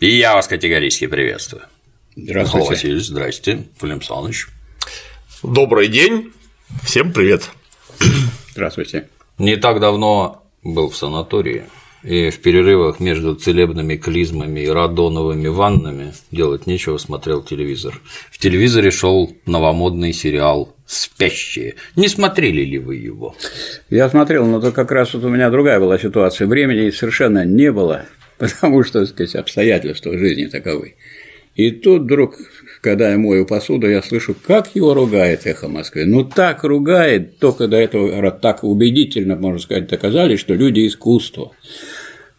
И я вас категорически приветствую. Здравствуйте. Михаил Васильевич, здрасте. Валерий Александрович. Добрый день. Всем привет. Здравствуйте. Не так давно был в санатории, и в перерывах между целебными клизмами и радоновыми ваннами делать нечего, смотрел телевизор. В телевизоре шел новомодный сериал «Спящие». Не смотрели ли вы его? Я смотрел, но то как раз вот у меня другая была ситуация. Времени совершенно не было, потому что, так сказать, обстоятельства жизни таковы. И тут вдруг, когда я мою посуду, я слышу, как его ругает эхо Москвы. Ну так ругает, только до этого так убедительно, можно сказать, доказали, что люди искусства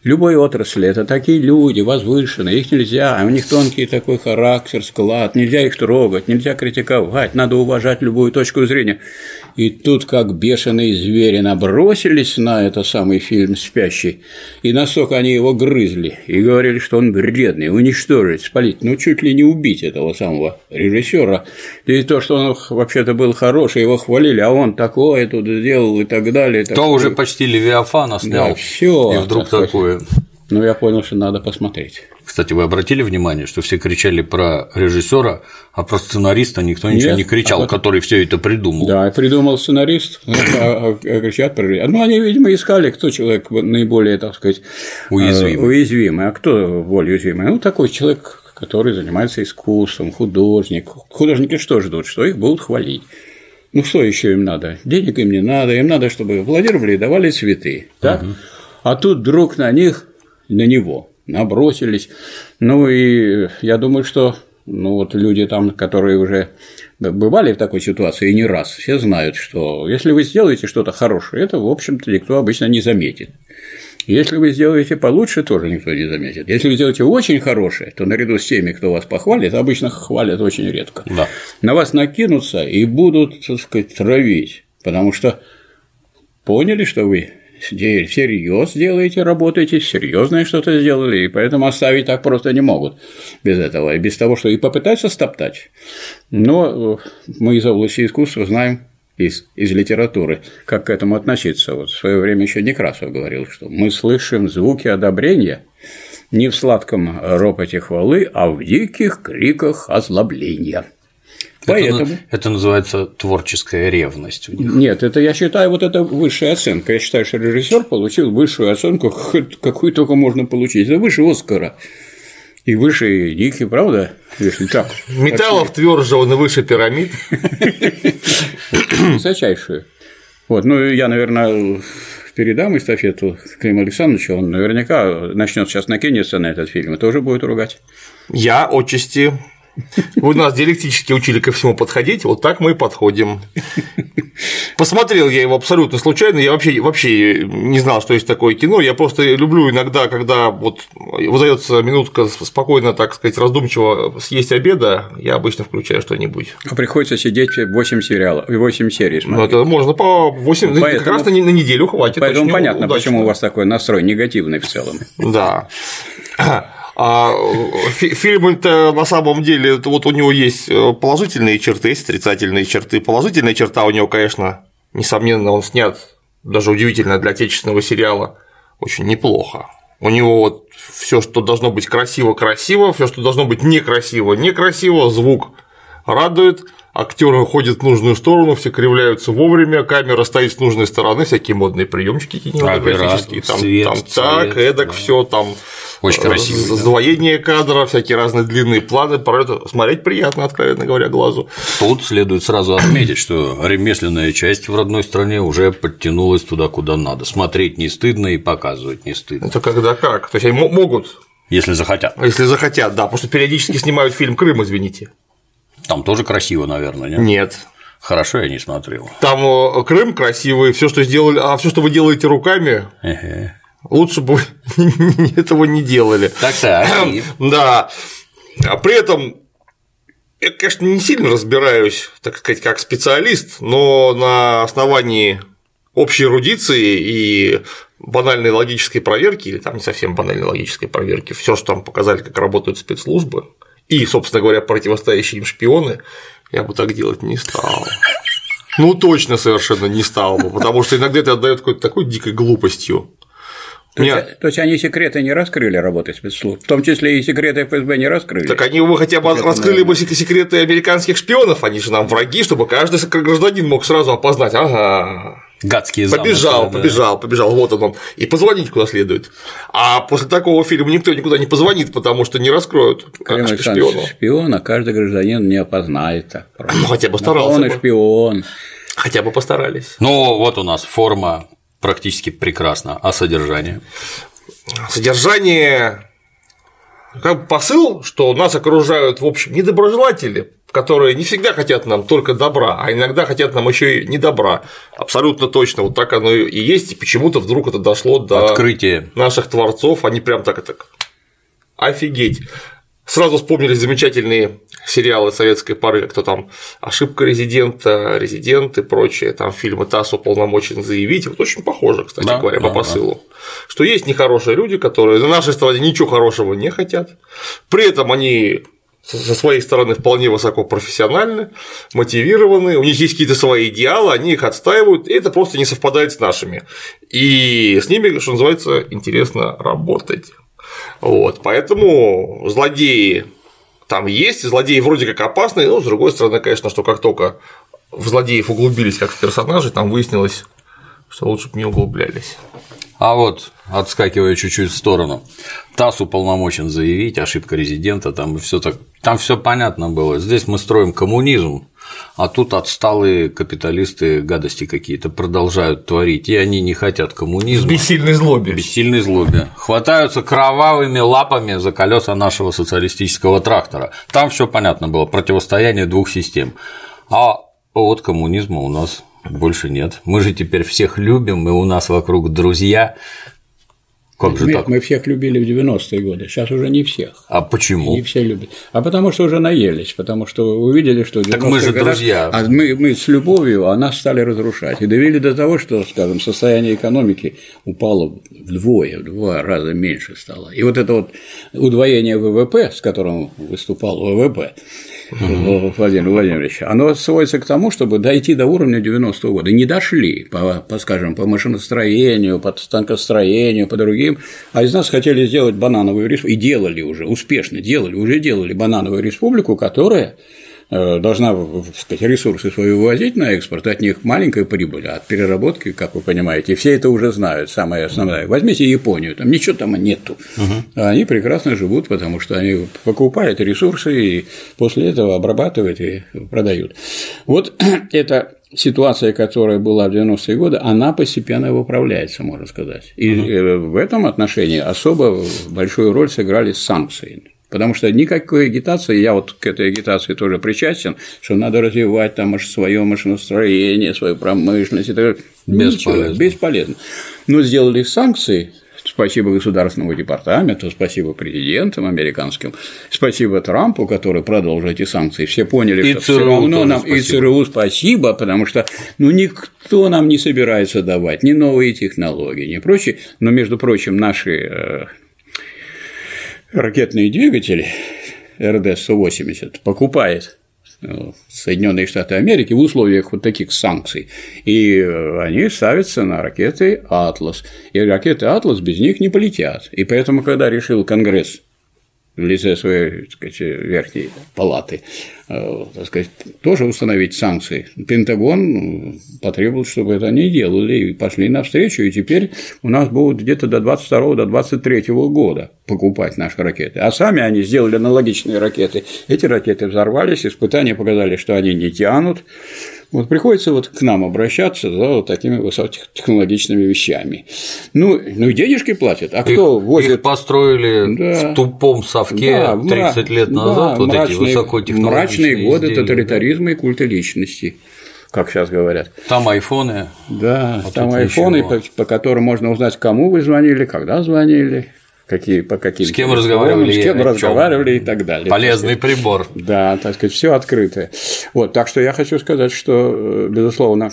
любой отрасли это такие люди возвышенные, их нельзя, у них тонкий такой характер, склад, нельзя их трогать, нельзя критиковать, надо уважать любую точку зрения. И тут, как бешеные звери, набросились на этот самый фильм «Спящий», и настолько они его грызли, и говорили, что он вредный, уничтожить, спалить, ну, чуть ли не убить этого самого режиссера. И то, что он вообще-то был хороший, его хвалили, а он такое тут сделал и так далее. То такое. уже почти Левиафана снял. Да, все. И вдруг так такое. Ну, я понял, что надо посмотреть. Кстати, вы обратили внимание, что все кричали про режиссера, а про сценариста никто ничего Нет, не кричал, а который все это придумал. Да, придумал сценарист, а, а, кричат про Ну, они, видимо, искали, кто человек наиболее, так сказать, уязвимый. уязвимый. А кто более уязвимый? Ну, такой человек, который занимается искусством, художник. Художники что ждут? Что их будут хвалить. Ну, что еще им надо? Денег им не надо, им надо, чтобы аплодировали и давали цветы. Так? Угу. А тут вдруг на них на него, набросились. Ну и я думаю, что ну вот люди там, которые уже бывали в такой ситуации не раз, все знают, что если вы сделаете что-то хорошее, это, в общем-то, никто обычно не заметит. Если вы сделаете получше, тоже никто не заметит. Если вы сделаете очень хорошее, то наряду с теми, кто вас похвалит, обычно хвалят очень редко. Да. На вас накинутся и будут, так сказать, травить, потому что поняли, что вы всерьез делаете, работаете, серьезное что-то сделали, и поэтому оставить так просто не могут без этого, и без того, что и попытаются стоптать. Но э, мы из области искусства знаем из, из литературы, как к этому относиться. Вот в свое время еще Некрасов говорил, что мы слышим звуки одобрения не в сладком ропоте хвалы, а в диких криках озлобления. Поэтому... Это, это называется творческая ревность. У них. Нет, это я считаю, вот это высшая оценка. Я считаю, что режиссер получил высшую оценку, какую только можно получить. Это выше Оскара. И выше Ники, правда? Если так. Металлов тверже, он и выше пирамид. Высочайшую. Вот, ну, я, наверное, передам эстафету Климу Александровичу, он наверняка начнет сейчас накинется на этот фильм и тоже будет ругать. Я отчасти вы нас диалектически учили ко всему подходить, вот так мы и подходим. Посмотрел я его абсолютно случайно, я вообще, вообще не знал, что есть такое кино, я просто люблю иногда, когда вот выдается минутка спокойно, так сказать, раздумчиво съесть обеда, я обычно включаю что-нибудь. А приходится сидеть 8 сериалов, 8 серий смотреть. Ну, это можно по 8, ну, поэтому, как раз на, на неделю хватит. Поэтому понятно, удачно. почему у вас такой настрой негативный в целом. Да. А фильм-то на самом деле, вот у него есть э, положительные черты, есть отрицательные черты. Положительная черта у него, конечно, несомненно, он снят, даже удивительно для отечественного сериала, очень неплохо. У него вот все, что должно быть красиво, красиво, все, что должно быть некрасиво, некрасиво, звук радует, актеры ходят в нужную сторону, все кривляются вовремя, камера стоит с нужной стороны, всякие модные приемчики кинематографические, там, цвет, там так, цвет, эдак, да. все там. Очень э, красиво. Сдвоение да. кадра, всякие разные длинные планы, про это смотреть приятно, откровенно говоря, глазу. Тут следует сразу отметить, что ремесленная часть в родной стране уже подтянулась туда, куда надо. Смотреть не стыдно и показывать не стыдно. Это когда как? То есть они могут если захотят. Если захотят, да, потому что периодически снимают фильм Крым, извините. Там тоже красиво, наверное, нет? Нет. Хорошо, я не смотрел. Там э, Крым красивый, все, что сделали, а все, что вы делаете руками, лучше бы этого не делали. Так так. Да. А при этом я, конечно, не сильно разбираюсь, так сказать, как специалист, но на основании общей эрудиции и банальной логической проверки, или там не совсем банальной логической проверки, все, что там показали, как работают спецслужбы, и, собственно говоря, противостоящие им шпионы, я бы так делать не стал. Ну, точно совершенно не стал бы, потому что иногда это отдает какой-то такой дикой глупостью. То есть, то есть они секреты не раскрыли работы спецслужб, в том числе и секреты ФСБ не раскрыли. Так они бы хотя бы это, раскрыли наверное. бы секреты американских шпионов, они же нам враги, чтобы каждый гражданин мог сразу опознать, ага, Гадские замыслы. Побежал, да. побежал, побежал, вот он, он. И позвонить куда следует. А после такого фильма никто никуда не позвонит, потому что не раскроют как шпиона. Шпиона каждый гражданин не опознает. Так, ну, хотя бы старался. Он и шпион. Хотя бы постарались. Ну, вот у нас форма практически прекрасно. А содержание? Содержание как бы посыл, что нас окружают, в общем, недоброжелатели, которые не всегда хотят нам только добра, а иногда хотят нам еще и не добра. Абсолютно точно, вот так оно и есть, и почему-то вдруг это дошло до Открытие. наших творцов, они прям так это офигеть. Сразу вспомнились замечательные сериалы советской поры, кто там «Ошибка резидента», «Резидент» и прочее, там фильмы ТАСС уполномочен заявить, вот очень похоже, кстати да, говоря, да, по посылу, да. что есть нехорошие люди, которые на нашей стороне ничего хорошего не хотят, при этом они со своей стороны вполне высоко профессиональны, мотивированы, у них есть какие-то свои идеалы, они их отстаивают, и это просто не совпадает с нашими. И с ними, что называется, интересно работать. Вот, поэтому злодеи там есть, злодеи вроде как опасные, но с другой стороны, конечно, что как только в злодеев углубились как в персонажей, там выяснилось, что лучше бы не углублялись. А вот, отскакивая чуть-чуть в сторону, ТАСС уполномочен заявить, ошибка резидента, там все так, там все понятно было. Здесь мы строим коммунизм, а тут отсталые капиталисты гадости какие-то продолжают творить, и они не хотят коммунизма. В бессильной злобе. В бессильной злобе. Хватаются кровавыми лапами за колеса нашего социалистического трактора. Там все понятно было, противостояние двух систем. А от коммунизма у нас больше нет. Мы же теперь всех любим, и у нас вокруг друзья. Как же так? Мы всех любили в 90-е годы, сейчас уже не всех. А почему? Не все любят. А потому что уже наелись, потому что увидели, что Так мы же годах, друзья. А мы, мы с любовью, а нас стали разрушать. И довели до того, что, скажем, состояние экономики упало вдвое, в два раза меньше стало. И вот это вот удвоение ВВП, с которым выступал ВВП, угу. Владимир Владимирович, оно сводится к тому, чтобы дойти до уровня 90-го года. Не дошли, по, по, скажем, по машиностроению, по станкостроению, по другим, а из нас хотели сделать банановую республику, и делали уже, успешно делали, уже делали банановую республику, которая должна сказать, ресурсы свои вывозить на экспорт, от них маленькая прибыль, а от переработки, как вы понимаете, все это уже знают, самое основное. Возьмите Японию, там ничего там нету, угу. они прекрасно живут, потому что они покупают ресурсы и после этого обрабатывают и продают. Вот эта ситуация, которая была в 90-е годы, она постепенно выправляется, можно сказать. И угу. в этом отношении особо большую роль сыграли санкции. Потому что никакой агитации, я вот к этой агитации тоже причастен, что надо развивать там свое машиностроение, свою промышленность и так далее. Бесполезно. Ничего, бесполезно. Но сделали санкции, Спасибо Государственному департаменту, спасибо президентам американским, спасибо Трампу, который продолжил эти санкции. Все поняли, и что ЦРУ все равно нам спасибо. и ЦРУ спасибо, потому что ну, никто нам не собирается давать ни новые технологии, ни прочее. Но, между прочим, наши э, ракетные двигатели РД-180 покупает э, Соединенные Штаты Америки в условиях вот таких санкций. И они ставятся на ракеты «Атлас». И ракеты «Атлас» без них не полетят. И поэтому, когда решил Конгресс в лице своей так сказать, верхней палаты, э, так сказать, тоже установить санкции. Пентагон потребовал, чтобы это они делали, и пошли навстречу, и теперь у нас будут где-то до 22 до 23 года покупать наши ракеты. А сами они сделали аналогичные ракеты. Эти ракеты взорвались, испытания показали, что они не тянут, вот приходится вот к нам обращаться за вот такими высокотехнологичными вещами. Ну, ну и денежки платят, а кто их, возит… Их построили да, в тупом совке да, 30 лет назад, да, вот мрачные, эти высокотехнологичные Мрачные годы изделия, тоталитаризма да. и культа личности как сейчас говорят. Там айфоны. Да, а там айфоны, по, по которым можно узнать, кому вы звонили, когда звонили, какие, по каким с кем разговаривали, с кем разговаривали и так далее. Полезный так прибор. Да, так сказать, все открытое. Вот, так что я хочу сказать, что, э, безусловно,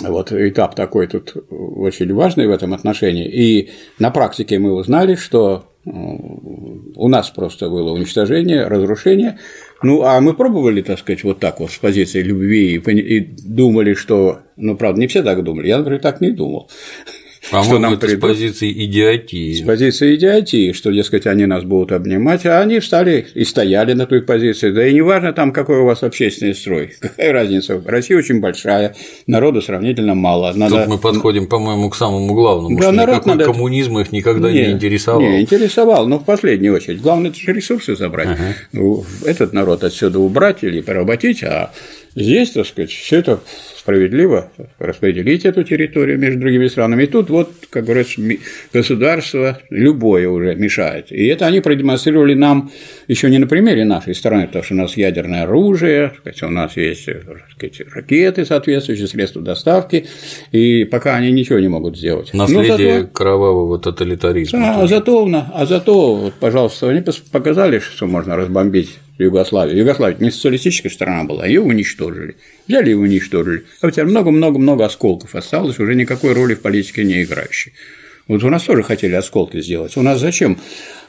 вот этап такой тут очень важный в этом отношении. И на практике мы узнали, что э, у нас просто было уничтожение, разрушение. Ну, а мы пробовали, так сказать, вот так вот с позиции любви и думали, что, ну, правда, не все так думали, я, например, так не думал. Что нам это придут. с позиции идиотии. С позиции идиотии, что, дескать, они нас будут обнимать, а они встали и стояли на той позиции. Да и неважно там, какой у вас общественный строй. Какая разница? Россия очень большая, народу сравнительно мало. Надо... Тут мы подходим, по-моему, к самому главному, Да, что народ никакой надо- коммунизм их никогда не, интересовал. Не, интересовал, но в последнюю очередь. Главное, это же ресурсы забрать. Ну, Этот народ отсюда убрать или поработить, а здесь, так сказать, все это справедливо распределить эту территорию между другими странами. И тут вот, как говорится, государство любое уже мешает. И это они продемонстрировали нам еще не на примере нашей страны, потому что у нас ядерное оружие, у нас есть так сказать, ракеты соответствующие, средства доставки, и пока они ничего не могут сделать. Наследие зато- кровавого тоталитаризма. а, а зато, а зато, вот, пожалуйста, они показали, что можно разбомбить Югославию. Югославия не социалистическая страна была, ее уничтожили. Взяли и уничтожили. А теперь много-много-много осколков осталось, уже никакой роли в политике не играющей. Вот у нас тоже хотели осколки сделать. У нас зачем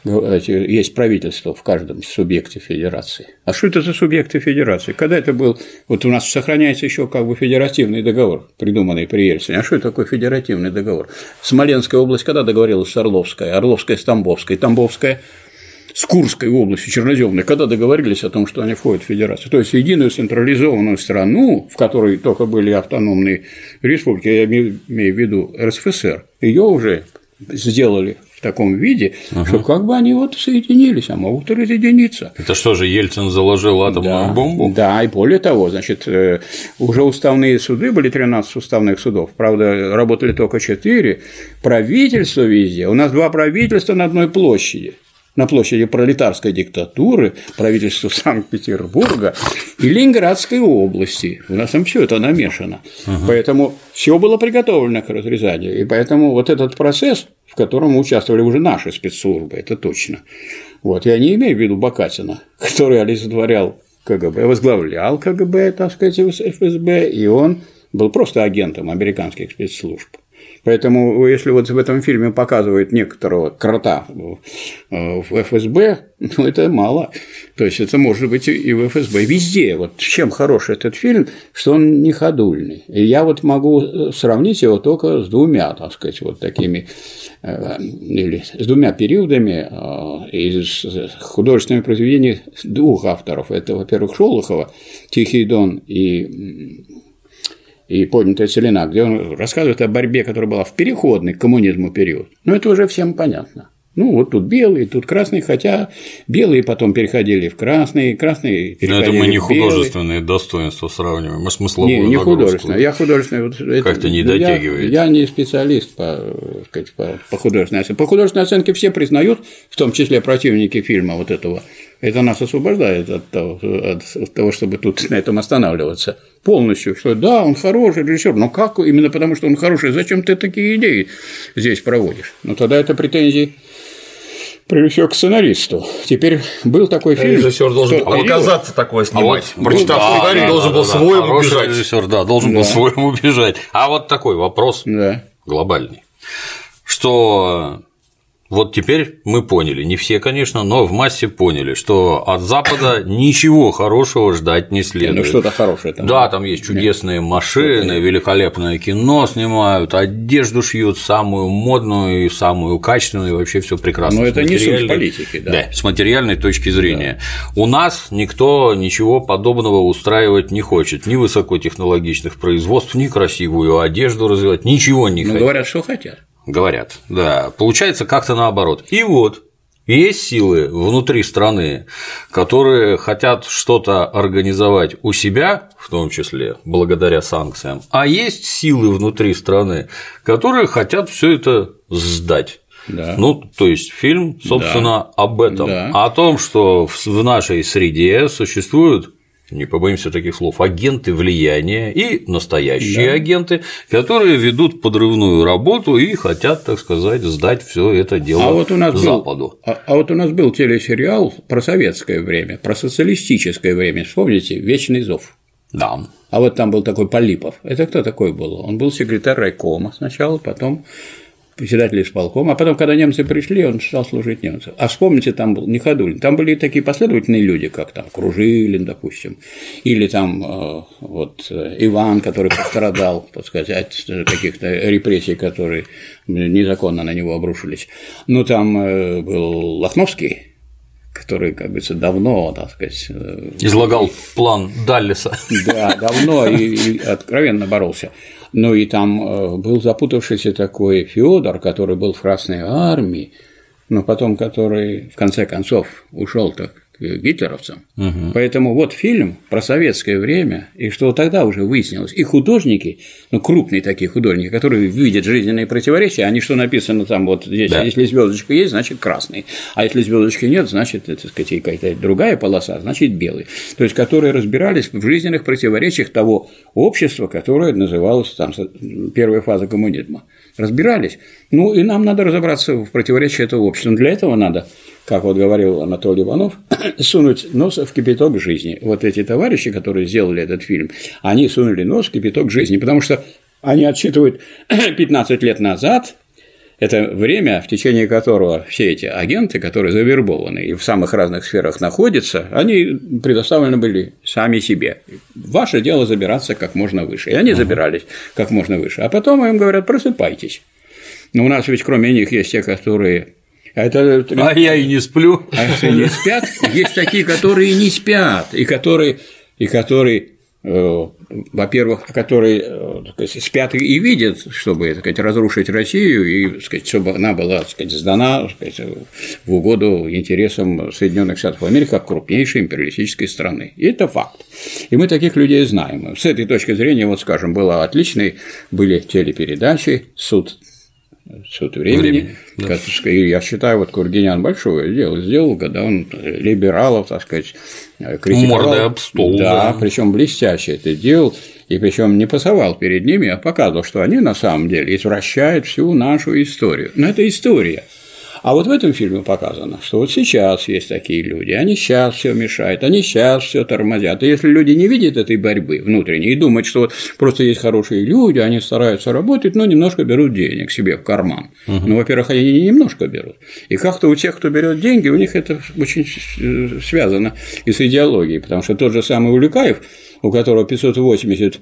есть правительство в каждом субъекте федерации? А что это за субъекты федерации? Когда это был... Вот у нас сохраняется еще как бы федеративный договор, придуманный при Ельцине. А что это такое федеративный договор? Смоленская область когда договорилась с Орловской? Орловская с Тамбовской, Тамбовская с Курской областью, Черноземной, когда договорились о том, что они входят в федерацию. То есть единую централизованную страну, в которой только были автономные республики, я имею в виду РСФСР, ее уже сделали в таком виде, что как бы они вот соединились, а могут разъединиться. Это что же, Ельцин заложил атомную Да, бомбу? Да, и более того, значит, э, уже уставные суды были 13 уставных судов, правда, работали только 4, правительство везде, у нас два правительства на одной площади на площади пролетарской диктатуры, правительство Санкт-Петербурга и Ленинградской области. У нас там все это намешано. Поэтому все было приготовлено к разрезанию. И поэтому вот этот процесс, в котором участвовали уже наши спецслужбы, это точно. Вот. Я не имею в виду Бакатина, который олицетворял КГБ, возглавлял КГБ, так сказать, ФСБ, и он был просто агентом американских спецслужб. Поэтому, если вот в этом фильме показывают некоторого крота в ФСБ, ну, это мало. То есть, это может быть и в ФСБ. Везде. Вот чем хорош этот фильм, что он не ходульный. И я вот могу сравнить его только с двумя, так сказать, вот такими, или с двумя периодами из художественных произведений двух авторов. Это, во-первых, Шолохова «Тихий дон» и и поднятая целина, где он рассказывает о борьбе, которая была в переходный к коммунизму период. Но это уже всем понятно. Ну, вот тут белые, тут красные, хотя белые потом переходили в красные, красные переходили Но это мы не в белые. художественные достоинства сравниваем, мы смысловую Не, не художественное. Я художественное. Вот, Как-то не ну, я- дотягивает. Я, не специалист по, так сказать, по, по художественной оценке. По художественной оценке все признают, в том числе противники фильма вот этого. Это нас освобождает от того, от того, чтобы тут на этом останавливаться полностью, что да, он хороший режиссер, но как именно потому, что он хороший, зачем ты такие идеи здесь проводишь? Ну тогда это претензии прежде всего к сценаристу. Теперь был такой фильм. Режиссер должен что- отказаться такое снимать. вот, Прочитав да, сценарий, да, должен да, был да, своему бежать. режиссер, да, должен был своему убежать. А вот такой вопрос Да. глобальный, что вот теперь мы поняли, не все, конечно, но в массе поняли, что от Запада ничего хорошего ждать не Не, следует. Ну что-то хорошее там. Да, там есть чудесные машины, великолепное кино снимают, одежду шьют самую модную и самую качественную, и вообще все прекрасно. Но с это не суть политики, да. с материальной точки зрения. У нас никто ничего подобного устраивать не хочет, ни высокотехнологичных производств, ни красивую одежду развивать, ничего не Ну, хотят. говорят, что хотят. Говорят, да. Получается как-то наоборот. И вот есть силы внутри страны, которые хотят что-то организовать у себя, в том числе благодаря санкциям, а есть силы внутри страны, которые хотят все это сдать. Да. Ну, то есть фильм, собственно, об этом, Да. о том, что в нашей среде существуют не побоимся таких слов, агенты влияния и настоящие агенты, которые ведут подрывную работу и хотят, так сказать, сдать все это дело А вот у нас был, Западу. а, а вот у нас был телесериал про советское время, про социалистическое время. Вспомните Вечный зов. Да. А вот там был такой Полипов. Это кто такой был? Он был секретарь райкома сначала, потом председатель исполкома, а потом, когда немцы пришли, он стал служить немцам. А вспомните, там был не Ходулин, там были такие последовательные люди, как там Кружилин, допустим, или там э, вот Иван, который пострадал, так сказать, от каких-то репрессий, которые незаконно на него обрушились. Ну, там был Лохновский, который, как говорится, давно, так сказать… Э, Излагал план Даллиса. Да, давно и, и откровенно боролся. Ну и там э, был запутавшийся такой Федор, который был в Красной армии, но потом который в конце концов ушел так гитлеровцам. Угу. Поэтому вот фильм про советское время, и что тогда уже выяснилось, и художники, ну, крупные такие художники, которые видят жизненные противоречия, они что написано там вот здесь, да. если звездочка есть, значит красный, а если звездочки нет, значит, это, так сказать, какая-то другая полоса, значит белый. То есть, которые разбирались в жизненных противоречиях того общества, которое называлось там первая фаза коммунизма. Разбирались. Ну, и нам надо разобраться в противоречии этого общества. Но для этого надо как вот говорил Анатолий Иванов, сунуть нос в кипяток жизни. Вот эти товарищи, которые сделали этот фильм, они сунули нос в кипяток жизни, потому что они отсчитывают 15 лет назад, это время, в течение которого все эти агенты, которые завербованы и в самых разных сферах находятся, они предоставлены были сами себе. Ваше дело забираться как можно выше. И они забирались как можно выше. А потом им говорят, просыпайтесь. Но у нас ведь кроме них есть те, которые это... А я и не сплю. А если не спят, есть такие, которые не спят, и которые, и которые э, во-первых, которые э, сказать, спят и видят, чтобы так сказать, разрушить Россию и сказать, чтобы она была так сказать, сдана так сказать, в угоду интересам Соединенных Штатов Америки как крупнейшей империалистической страны. И это факт. И мы таких людей знаем. С этой точки зрения, вот скажем, было отличные, были телепередачи, суд суд времени. времени да. И я считаю, вот Кургинян большое дело сделал, когда он либералов, так сказать, критиковал. Мордой об стол. Да, да. причем блестяще это делал, и причем не пасовал перед ними, а показывал, что они на самом деле извращают всю нашу историю. Но это история. А вот в этом фильме показано, что вот сейчас есть такие люди, они сейчас все мешают, они сейчас все тормозят. И если люди не видят этой борьбы внутренней и думают, что вот просто есть хорошие люди, они стараются работать, но немножко берут денег себе в карман. Угу. Ну, во-первых, они не немножко берут. И как-то у тех, кто берет деньги, у них это очень связано и с идеологией, потому что тот же самый Улюкаев у которого 580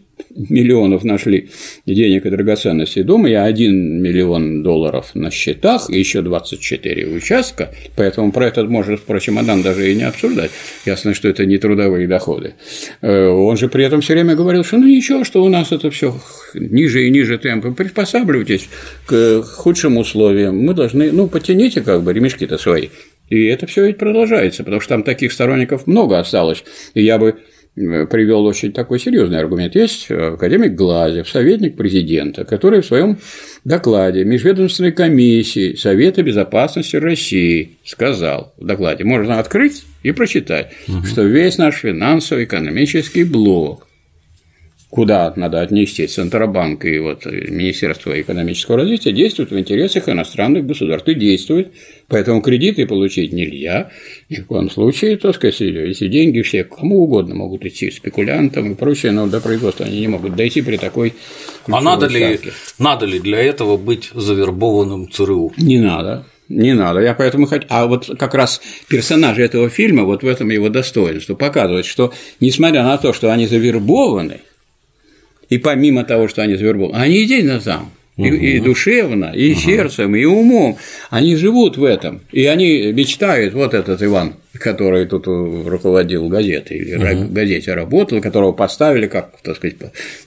миллионов нашли денег и драгоценностей дома, и 1 миллион долларов на счетах, и еще 24 участка, поэтому про этот может про чемодан даже и не обсуждать. Ясно, что это не трудовые доходы. Э, он же при этом все время говорил, что ну ничего, что у нас это все ниже и ниже темпа, приспосабливайтесь к худшим условиям, мы должны, ну, потяните как бы ремешки-то свои. И это все ведь продолжается, потому что там таких сторонников много осталось. И я бы привел очень такой серьезный аргумент. Есть э, академик Глазев, советник президента, который в своем докладе Межведомственной комиссии Совета безопасности России сказал в докладе, можно открыть и прочитать, угу. что весь наш финансово-экономический блок куда надо отнести Центробанк и вот Министерство экономического развития, действуют в интересах иностранных государств и действуют, поэтому кредиты получить нельзя, ни в коем случае, так сказать, эти деньги все кому угодно могут идти, спекулянтам и прочее, но до производства они не могут дойти при такой А надо ли, надо ли для этого быть завербованным ЦРУ? Не надо. Не надо, я поэтому хочу. А вот как раз персонажи этого фильма, вот в этом его достоинство, показывают, что несмотря на то, что они завербованы, и помимо того, что они завербованы, они действительно там. И, и душевно, и угу. сердцем, и умом. Они живут в этом. И они мечтают, вот этот Иван, который тут руководил газетой, или угу. газете работал, которого поставили как, так сказать,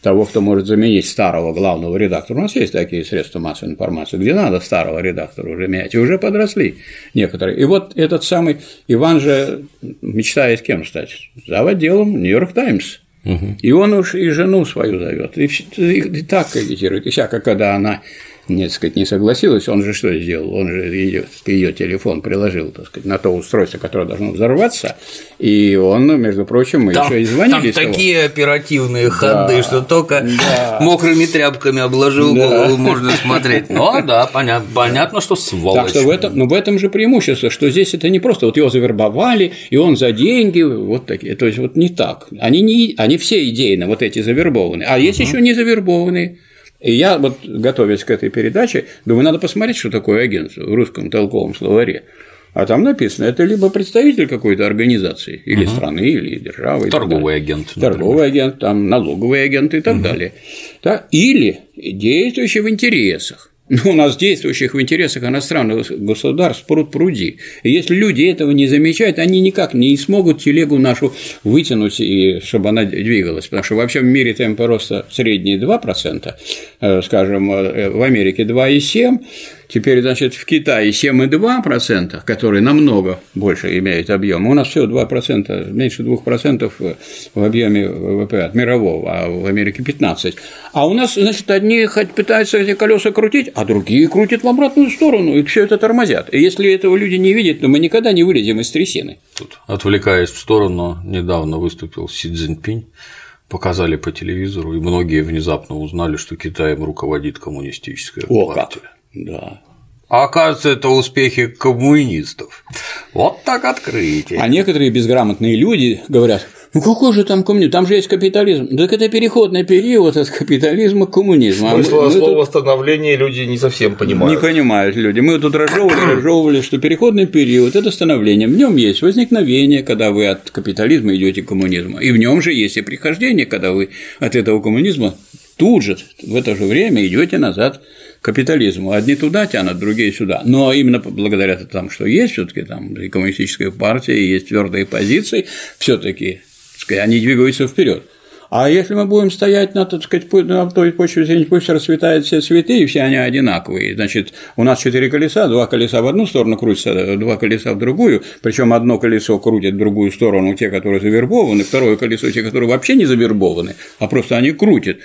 того, кто может заменить старого главного редактора. У нас есть такие средства массовой информации, где надо старого редактора уже менять, и уже подросли некоторые. И вот этот самый Иван же мечтает кем стать? За отделом Нью-Йорк Таймс. И он уж и жену свою зовет, и, и так агитирует. И всяко, когда она не, сказать, не согласилась, он же что сделал? Он же ее, ее телефон приложил так сказать, на то устройство, которое должно взорваться, и он, между прочим, мы там, еще и звонили. Там такие оперативные ходы, да, что только да. мокрыми тряпками обложил да. голову, можно смотреть. Ну да, понятно, понятно, что сволочь. Так что в этом, ну, в этом же преимущество, что здесь это не просто вот его завербовали, и он за деньги, вот такие, то есть вот не так. Они, не, они все идейно вот эти завербованные, а есть угу. еще не завербованные И я вот, готовясь к этой передаче, думаю, надо посмотреть, что такое агент в русском толковом словаре. А там написано, это либо представитель какой-то организации, или угу. страны, или державы. Торговый агент. Например. Торговый агент, там, налоговый агент и так угу. далее. Да? Или действующий в интересах. Но ну, у нас действующих в интересах иностранных государств пруд пруди. И если люди этого не замечают, они никак не смогут телегу нашу вытянуть, и чтобы она двигалась. Потому что вообще в мире темпы роста средние 2%, э, скажем, э, в Америке 2,7%, Теперь, значит, в Китае 7,2%, которые намного больше имеют объем. У нас всего 2%, меньше 2% в объеме ВВП от мирового, а в Америке 15%. А у нас, значит, одни хоть пытаются эти колеса крутить, а другие крутят в обратную сторону, и все это тормозят. И если этого люди не видят, то мы никогда не вылезем из трясины. Тут, отвлекаясь в сторону, недавно выступил Си Цзиньпинь показали по телевизору, и многие внезапно узнали, что Китаем руководит коммунистическая О, партия. Как? Да. А оказывается, это успехи коммунистов. Вот так открытие. А некоторые безграмотные люди говорят, ну какой же там коммунизм? Там же есть капитализм. Так это переходный период от капитализма к коммунизму. Смысл а мы, слова восстановления люди не совсем понимают. Не понимают люди. Мы тут разжевывали, разжевывали, что переходный период – это становление. В нем есть возникновение, когда вы от капитализма идете к коммунизму. И в нем же есть и прихождение, когда вы от этого коммунизма тут же, в это же время идете назад капитализму. Одни туда тянут, другие сюда. Но именно благодаря тому, что есть все-таки там и коммунистическая партия, и есть твердые позиции, все-таки они двигаются вперед. А если мы будем стоять на, так сказать, на той почве зрения, пусть расцветают все цветы, и все они одинаковые. Значит, у нас четыре колеса, два колеса в одну сторону крутятся, два колеса в другую, причем одно колесо крутит в другую сторону те, которые завербованы, второе колесо те, которые вообще не завербованы, а просто они крутят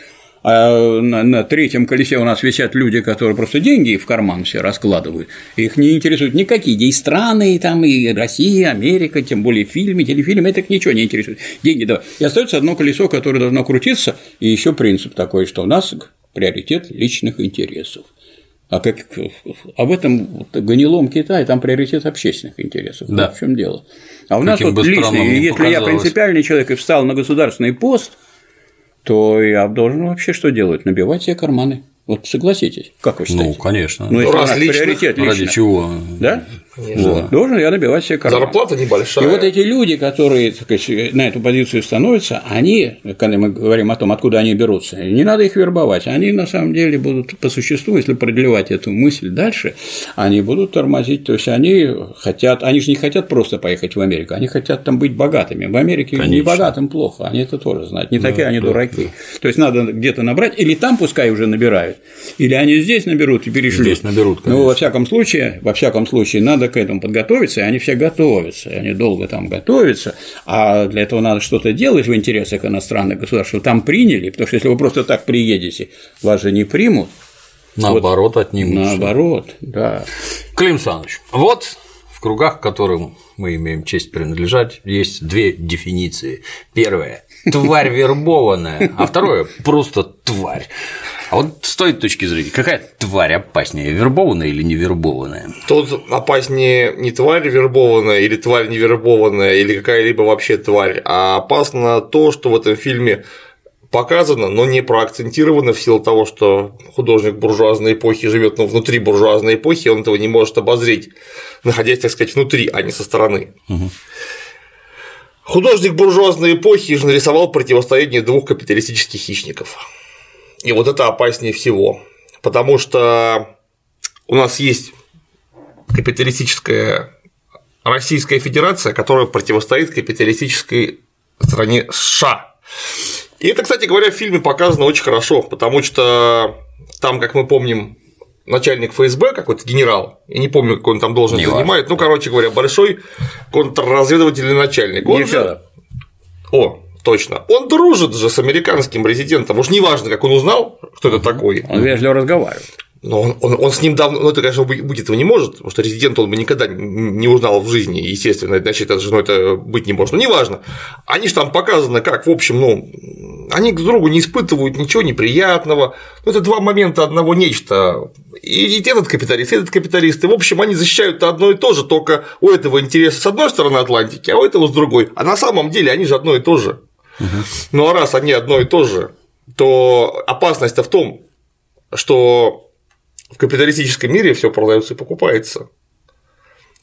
а на, на третьем колесе у нас висят люди, которые просто деньги в карман все раскладывают, их не интересуют никакие и страны, и там, и Россия, Америка, тем более фильмы, телефильмы, это их ничего не интересует. Деньги, да. И остается одно колесо, которое должно крутиться, и еще принцип такой, что у нас приоритет личных интересов. А как об этом вот, гнилом Китае там приоритет общественных интересов. Да. Вот в чем дело. А у нас Каким вот личный, если показалось. я принципиальный человек и встал на государственный пост, то я должен вообще что делать? Набивать себе карманы. Вот согласитесь, как вы считаете? Ну, конечно. Ну, если Раз приоритет лично. Ради чего? Да? Вот. Должен я набивать себе карман. Зарплата небольшая. И вот эти люди, которые сказать, на эту позицию становятся, они, когда мы говорим о том, откуда они берутся, не надо их вербовать, они на самом деле будут по существу, если продлевать эту мысль дальше, они будут тормозить, то есть они хотят, они же не хотят просто поехать в Америку, они хотят там быть богатыми. В Америке Конечно. не богатым плохо, они это тоже знают, не да, такие они да, дураки. Да. То есть надо где-то набрать, или там пускай уже набирают, или они здесь наберут и перешли. Здесь наберут, конечно. Ну, во всяком случае, во всяком случае, надо к этому подготовиться, и они все готовятся, и они долго там готовятся, а для этого надо что-то делать в интересах иностранных государств, чтобы там приняли, потому что если вы просто так приедете, вас же не примут. Наоборот, вот, отнимут. Наоборот, да. Клим Саныч, вот в кругах, к которым мы имеем честь принадлежать, есть две дефиниции. Первая – тварь вербованная, а второе – просто тварь. А вот с той точки зрения, какая тварь опаснее, вербованная или невербованная? Тут опаснее не тварь вербованная или тварь невербованная или какая-либо вообще тварь, а опасно то, что в этом фильме показано, но не проакцентировано в силу того, что художник буржуазной эпохи живет ну, внутри буржуазной эпохи, он этого не может обозреть, находясь, так сказать, внутри, а не со стороны. Угу. Художник буржуазной эпохи нарисовал противостояние двух капиталистических хищников и вот это опаснее всего, потому что у нас есть капиталистическая Российская Федерация, которая противостоит капиталистической стране США. И это, кстати говоря, в фильме показано очень хорошо, потому что там, как мы помним, начальник ФСБ, какой-то генерал, я не помню, какой он там должен занимает, ну, короче говоря, большой контрразведывательный начальник. Он же... О, Точно. Он дружит же с американским президентом. Уж неважно, как он узнал, кто это такой. Он вежливо разговаривает. Но он, он, он с ним давно, ну это, конечно, быть этого не может, потому что резидент он бы никогда не узнал в жизни, естественно, значит, это женой это быть не может. Но неважно. Они же там показаны как, в общем, ну, они к другу не испытывают ничего неприятного. Ну, это два момента одного нечто. И этот капиталист, и этот капиталист. И, в общем, они защищают одно и то же, только у этого интереса с одной стороны Атлантики, а у этого с другой. А на самом деле они же одно и то же. Ну а раз они одно и то же, то опасность-то в том, что в капиталистическом мире все продается и покупается.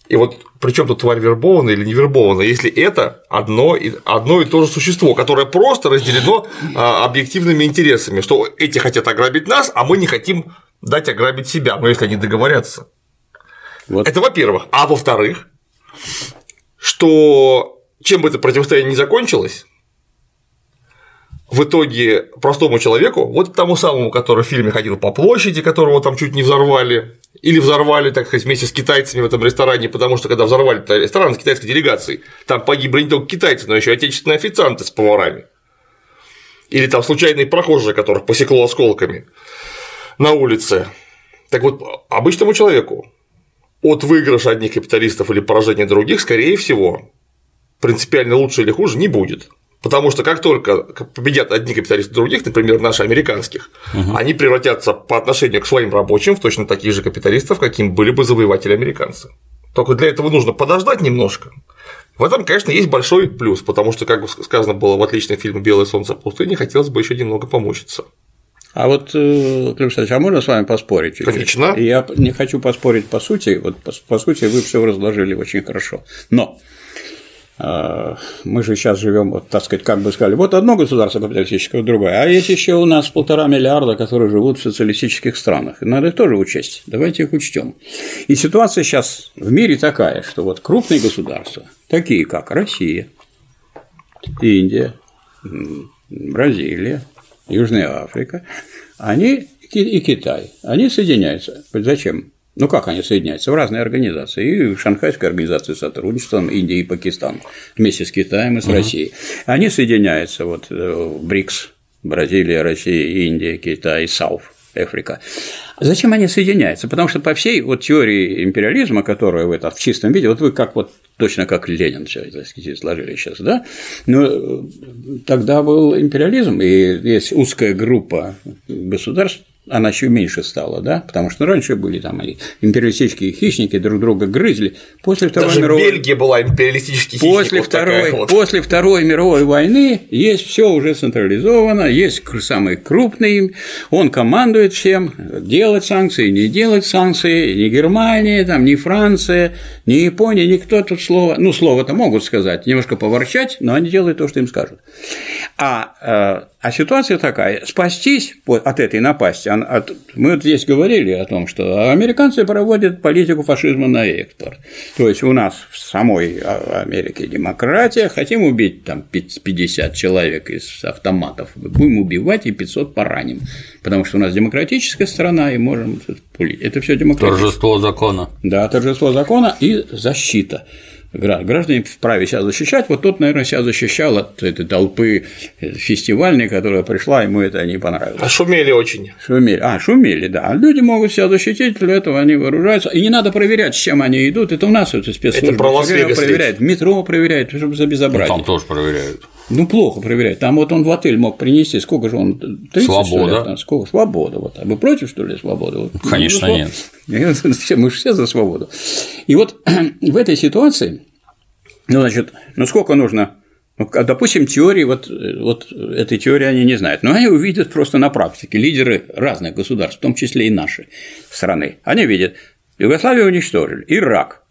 И вот при чем тут тварь вербованная или не вербованная, если это одно и, одно и то же существо, которое просто разделено а, объективными интересами, что эти хотят ограбить нас, а мы не хотим дать ограбить себя, но если они договорятся. Вот. Это во-первых. А во-вторых, что чем бы это противостояние не закончилось, в итоге простому человеку, вот тому самому, который в фильме ходил по площади, которого там чуть не взорвали, или взорвали, так сказать, вместе с китайцами в этом ресторане, потому что когда взорвали ресторан с китайской делегацией, там погибли не только китайцы, но еще отечественные официанты с поварами. Или там случайные прохожие, которых посекло осколками на улице. Так вот, обычному человеку от выигрыша одних капиталистов или поражения других, скорее всего, принципиально лучше или хуже не будет. Потому что как только победят одни капиталисты других, например, наши американских, угу. они превратятся по отношению к своим рабочим в точно таких же капиталистов, каким были бы завоеватели американцы. Только для этого нужно подождать немножко. В этом, конечно, есть большой плюс, потому что, как сказано было в отличном фильме Белое солнце пустыни, хотелось бы еще немного помучиться. А вот, э, Клим Александрович, а можно с вами поспорить? Конечно. Я не хочу поспорить по сути, вот по, сути вы все разложили очень хорошо. Но мы же сейчас живем, вот, так сказать, как бы сказали, вот одно государство капиталистическое, другое, а есть еще у нас полтора миллиарда, которые живут в социалистических странах. Надо их тоже учесть. Давайте их учтем. И ситуация сейчас в мире такая, что вот крупные государства, такие как Россия, Индия, Бразилия, Южная Африка, они и Китай, они соединяются. Зачем? Ну как они соединяются? В разные организации. И в Шанхайской организации сотрудничества Индия и Пакистан вместе с Китаем и с угу. Россией. Они соединяются вот э, в БРИКС, Бразилия, Россия, Индия, Китай Сауф. Африка. Зачем они соединяются? Потому что по всей вот теории империализма, которая в, это, в чистом виде, вот вы как вот точно как Ленин все это сложили сейчас, да? Но э, тогда был империализм, и есть узкая группа государств, она еще меньше стала, да, потому что раньше были там империалистические хищники друг друга грызли. После Второй Даже мировой Бельгия была империалистический хищник. После, вот второй... вот. после Второй мировой войны есть все уже централизовано, есть самый крупный, он командует всем, делать санкции, не делать санкции, ни Германия, там, ни Франция, ни Япония, никто тут слово, ну, слово-то могут сказать, немножко поворчать, но они делают то, что им скажут. А э, а ситуация такая, спастись от этой напасти, от, мы вот здесь говорили о том, что американцы проводят политику фашизма на экспорт. То есть у нас в самой а, Америке демократия, хотим убить там 50 человек из автоматов, будем убивать и 500 пораним, потому что у нас демократическая страна и можем пулить. Это все демократия. Торжество закона. Да, торжество закона и защита граждане вправе себя защищать. Вот тот, наверное, себя защищал от этой толпы фестивальной, которая пришла, ему это не понравилось. А шумели очень. Шумели. А, шумели, да. Люди могут себя защитить, для этого они вооружаются. И не надо проверять, с чем они идут. Это у нас это спецслужбы. Это про проверяют. В метро проверяют, чтобы за безобразие. Ну, там тоже проверяют. Ну, плохо проверяют. Там вот он в отель мог принести, сколько же он, 30 Свобода. Что ли, сколько? Свобода. Вот. А вы против, что ли, свободы? Конечно, ну, нет. Мы же все за свободу. И вот в этой ситуации ну, значит, ну сколько нужно ну, допустим, теории, вот, вот этой теории они не знают, но они увидят просто на практике, лидеры разных государств, в том числе и наши страны, они видят, Югославию уничтожили, Ирак.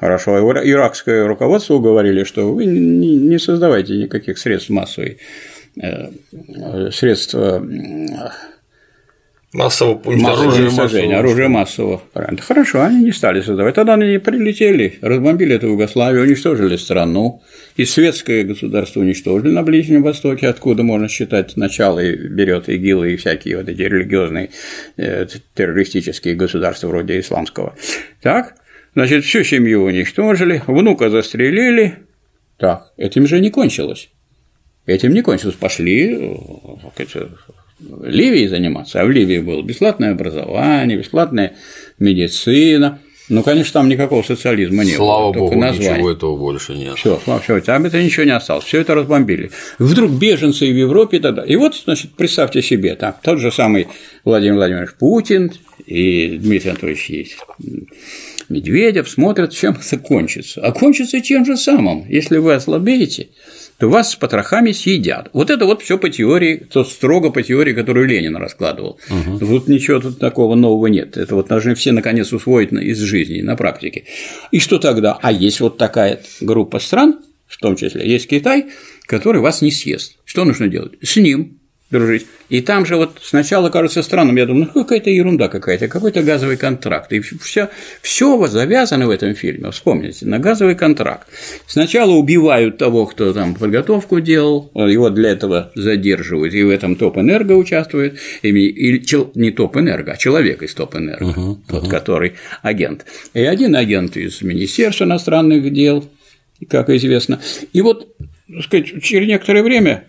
Хорошо, иракское руководство уговорили, что вы не создавайте никаких средств массовой, э, средств Массового уничтожения. Массового. Оружие массового варианта. Хорошо, они не стали создавать. Тогда они прилетели, разбомбили эту Югославию, уничтожили страну, и светское государство уничтожили на Ближнем Востоке, откуда можно считать начало и берет ИГИЛ и всякие вот эти религиозные э, террористические государства вроде исламского. Так, значит, всю семью уничтожили, внука застрелили. Так, этим же не кончилось. Этим не кончилось. Пошли э, Ливии заниматься, а в Ливии было бесплатное образование, бесплатная медицина. Ну, конечно, там никакого социализма не Слава было. Слава богу, название. ничего этого больше нет. Все, все, там это ничего не осталось, все это разбомбили. Вдруг беженцы в Европе тогда. И вот, значит, представьте себе, там тот же самый Владимир Владимирович Путин и Дмитрий Анатольевич есть. Медведев смотрят, чем это кончится. А кончится тем же самым. Если вы ослабеете, то вас с потрохами съедят. Вот это вот все по теории, то строго по теории, которую Ленин раскладывал. Угу. Тут ничего тут такого нового нет. Это вот должны все наконец усвоить из жизни, на практике. И что тогда? А есть вот такая группа стран, в том числе есть Китай, который вас не съест. Что нужно делать? С ним дружить. И там же вот сначала кажется странным, я думаю, ну какая-то ерунда какая-то, какой-то газовый контракт. И все, все завязано в этом фильме, вспомните, на газовый контракт. Сначала убивают того, кто там подготовку делал, его для этого задерживают, и в этом топ-энерго участвует, и, и не топ-энерго, а человек из топ-энерго, uh-huh, тот, uh-huh. который агент. И один агент из Министерства иностранных дел, как известно. И вот, так сказать, через некоторое время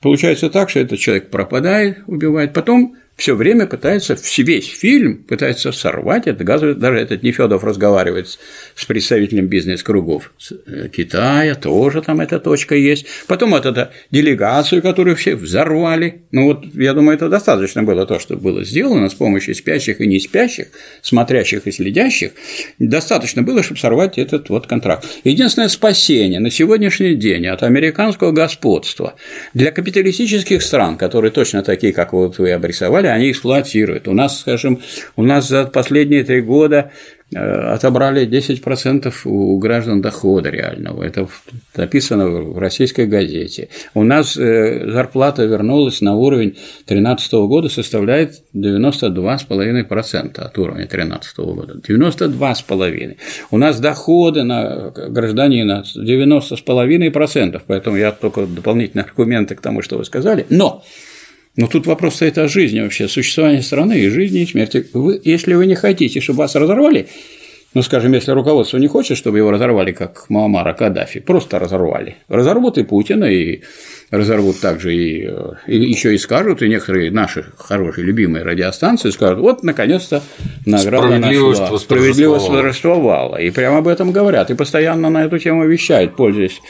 Получается так, что этот человек пропадает, убивает, потом все время пытается, весь фильм пытается сорвать это газовый, даже этот Нефедов разговаривает с представителем бизнес-кругов э, Китая, тоже там эта точка есть. Потом вот эта делегацию, которую все взорвали. Ну вот, я думаю, это достаточно было то, что было сделано с помощью спящих и не спящих, смотрящих и следящих. Достаточно было, чтобы сорвать этот вот контракт. Единственное спасение на сегодняшний день от американского господства для капиталистических стран, которые точно такие, как вот вы обрисовали, они эксплуатируют. У нас, скажем, у нас за последние три года э, отобрали 10% у граждан дохода реального. Это написано в российской газете. У нас э, зарплата вернулась на уровень 2013 года, составляет 92,5% от уровня 2013 года. 92,5%. У нас доходы на гражданина 90,5%, поэтому я только дополнительные аргументы к тому, что вы сказали. Но но тут вопрос стоит о жизни вообще, существовании страны и жизни и смерти. Вы, если вы не хотите, чтобы вас разорвали, ну, скажем, если руководство не хочет, чтобы его разорвали, как Муаммара Каддафи, просто разорвали. Разорвут и Путина, и разорвут также и, и еще и скажут, и некоторые наши хорошие, любимые радиостанции скажут, вот, наконец-то, награда Справедливость нашла. Справедливость восторжествовала. И прямо об этом говорят, и постоянно на эту тему вещают, пользуясь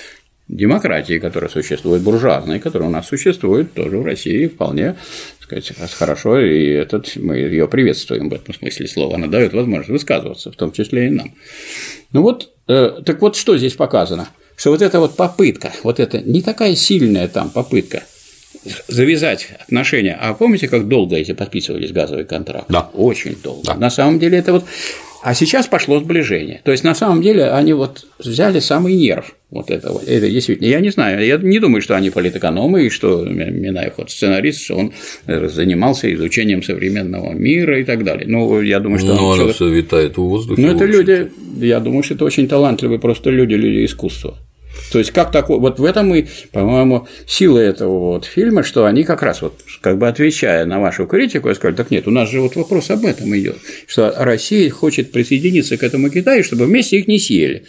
демократии, которая существует, буржуазной, которая у нас существует тоже в России вполне сказать, хорошо, и этот, мы ее приветствуем в этом смысле слова. Она дает возможность высказываться, в том числе и нам. Ну вот, э, так вот, что здесь показано? Что вот эта вот попытка, вот это не такая сильная там попытка завязать отношения. А помните, как долго эти подписывались газовые контракты? Да. Очень долго. Да. На самом деле это вот а сейчас пошло сближение. То есть, на самом деле, они вот взяли самый нерв вот этого. Это действительно, я не знаю, я не думаю, что они политэкономы, и что Минаев вот сценарист, он э, занимался изучением современного мира и так далее. Ну, я думаю, что… Ну, оно все витает в воздухе. Ну, это люди, я думаю, что это очень талантливые просто люди, люди искусства. То есть как такое, вот в этом и, по-моему, сила этого вот фильма, что они как раз вот как бы отвечая на вашу критику, сказали, так нет, у нас же вот вопрос об этом идет, что Россия хочет присоединиться к этому Китаю, чтобы вместе их не съели.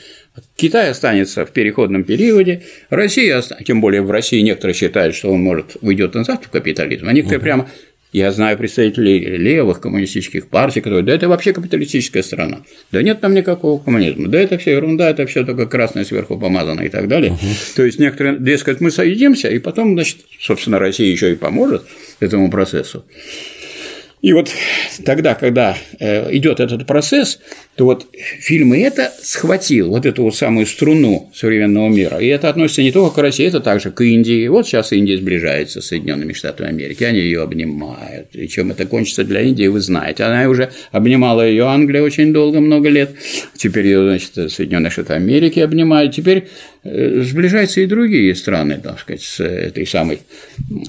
Китай останется в переходном периоде, Россия, тем более в России некоторые считают, что он может уйдет назад в капитализм, а некоторые угу. прямо я знаю представителей левых коммунистических партий, которые, да это вообще капиталистическая страна, да нет там никакого коммунизма, да это все ерунда, это все только красное сверху помазано и так далее. Угу. То есть некоторые, дескать, мы соединимся, и потом, значит, собственно, Россия еще и поможет этому процессу. И вот тогда, когда э, идет этот процесс, то вот фильм и это схватил, вот эту вот самую струну современного мира. И это относится не только к России, это также к Индии. Вот сейчас Индия сближается с Соединенными Штатами Америки, они ее обнимают. И чем это кончится для Индии, вы знаете. Она уже обнимала ее Англия очень долго, много лет. Теперь ее, значит, Соединенные Штаты Америки обнимают. Теперь сближаются и другие страны, так сказать, с этой самой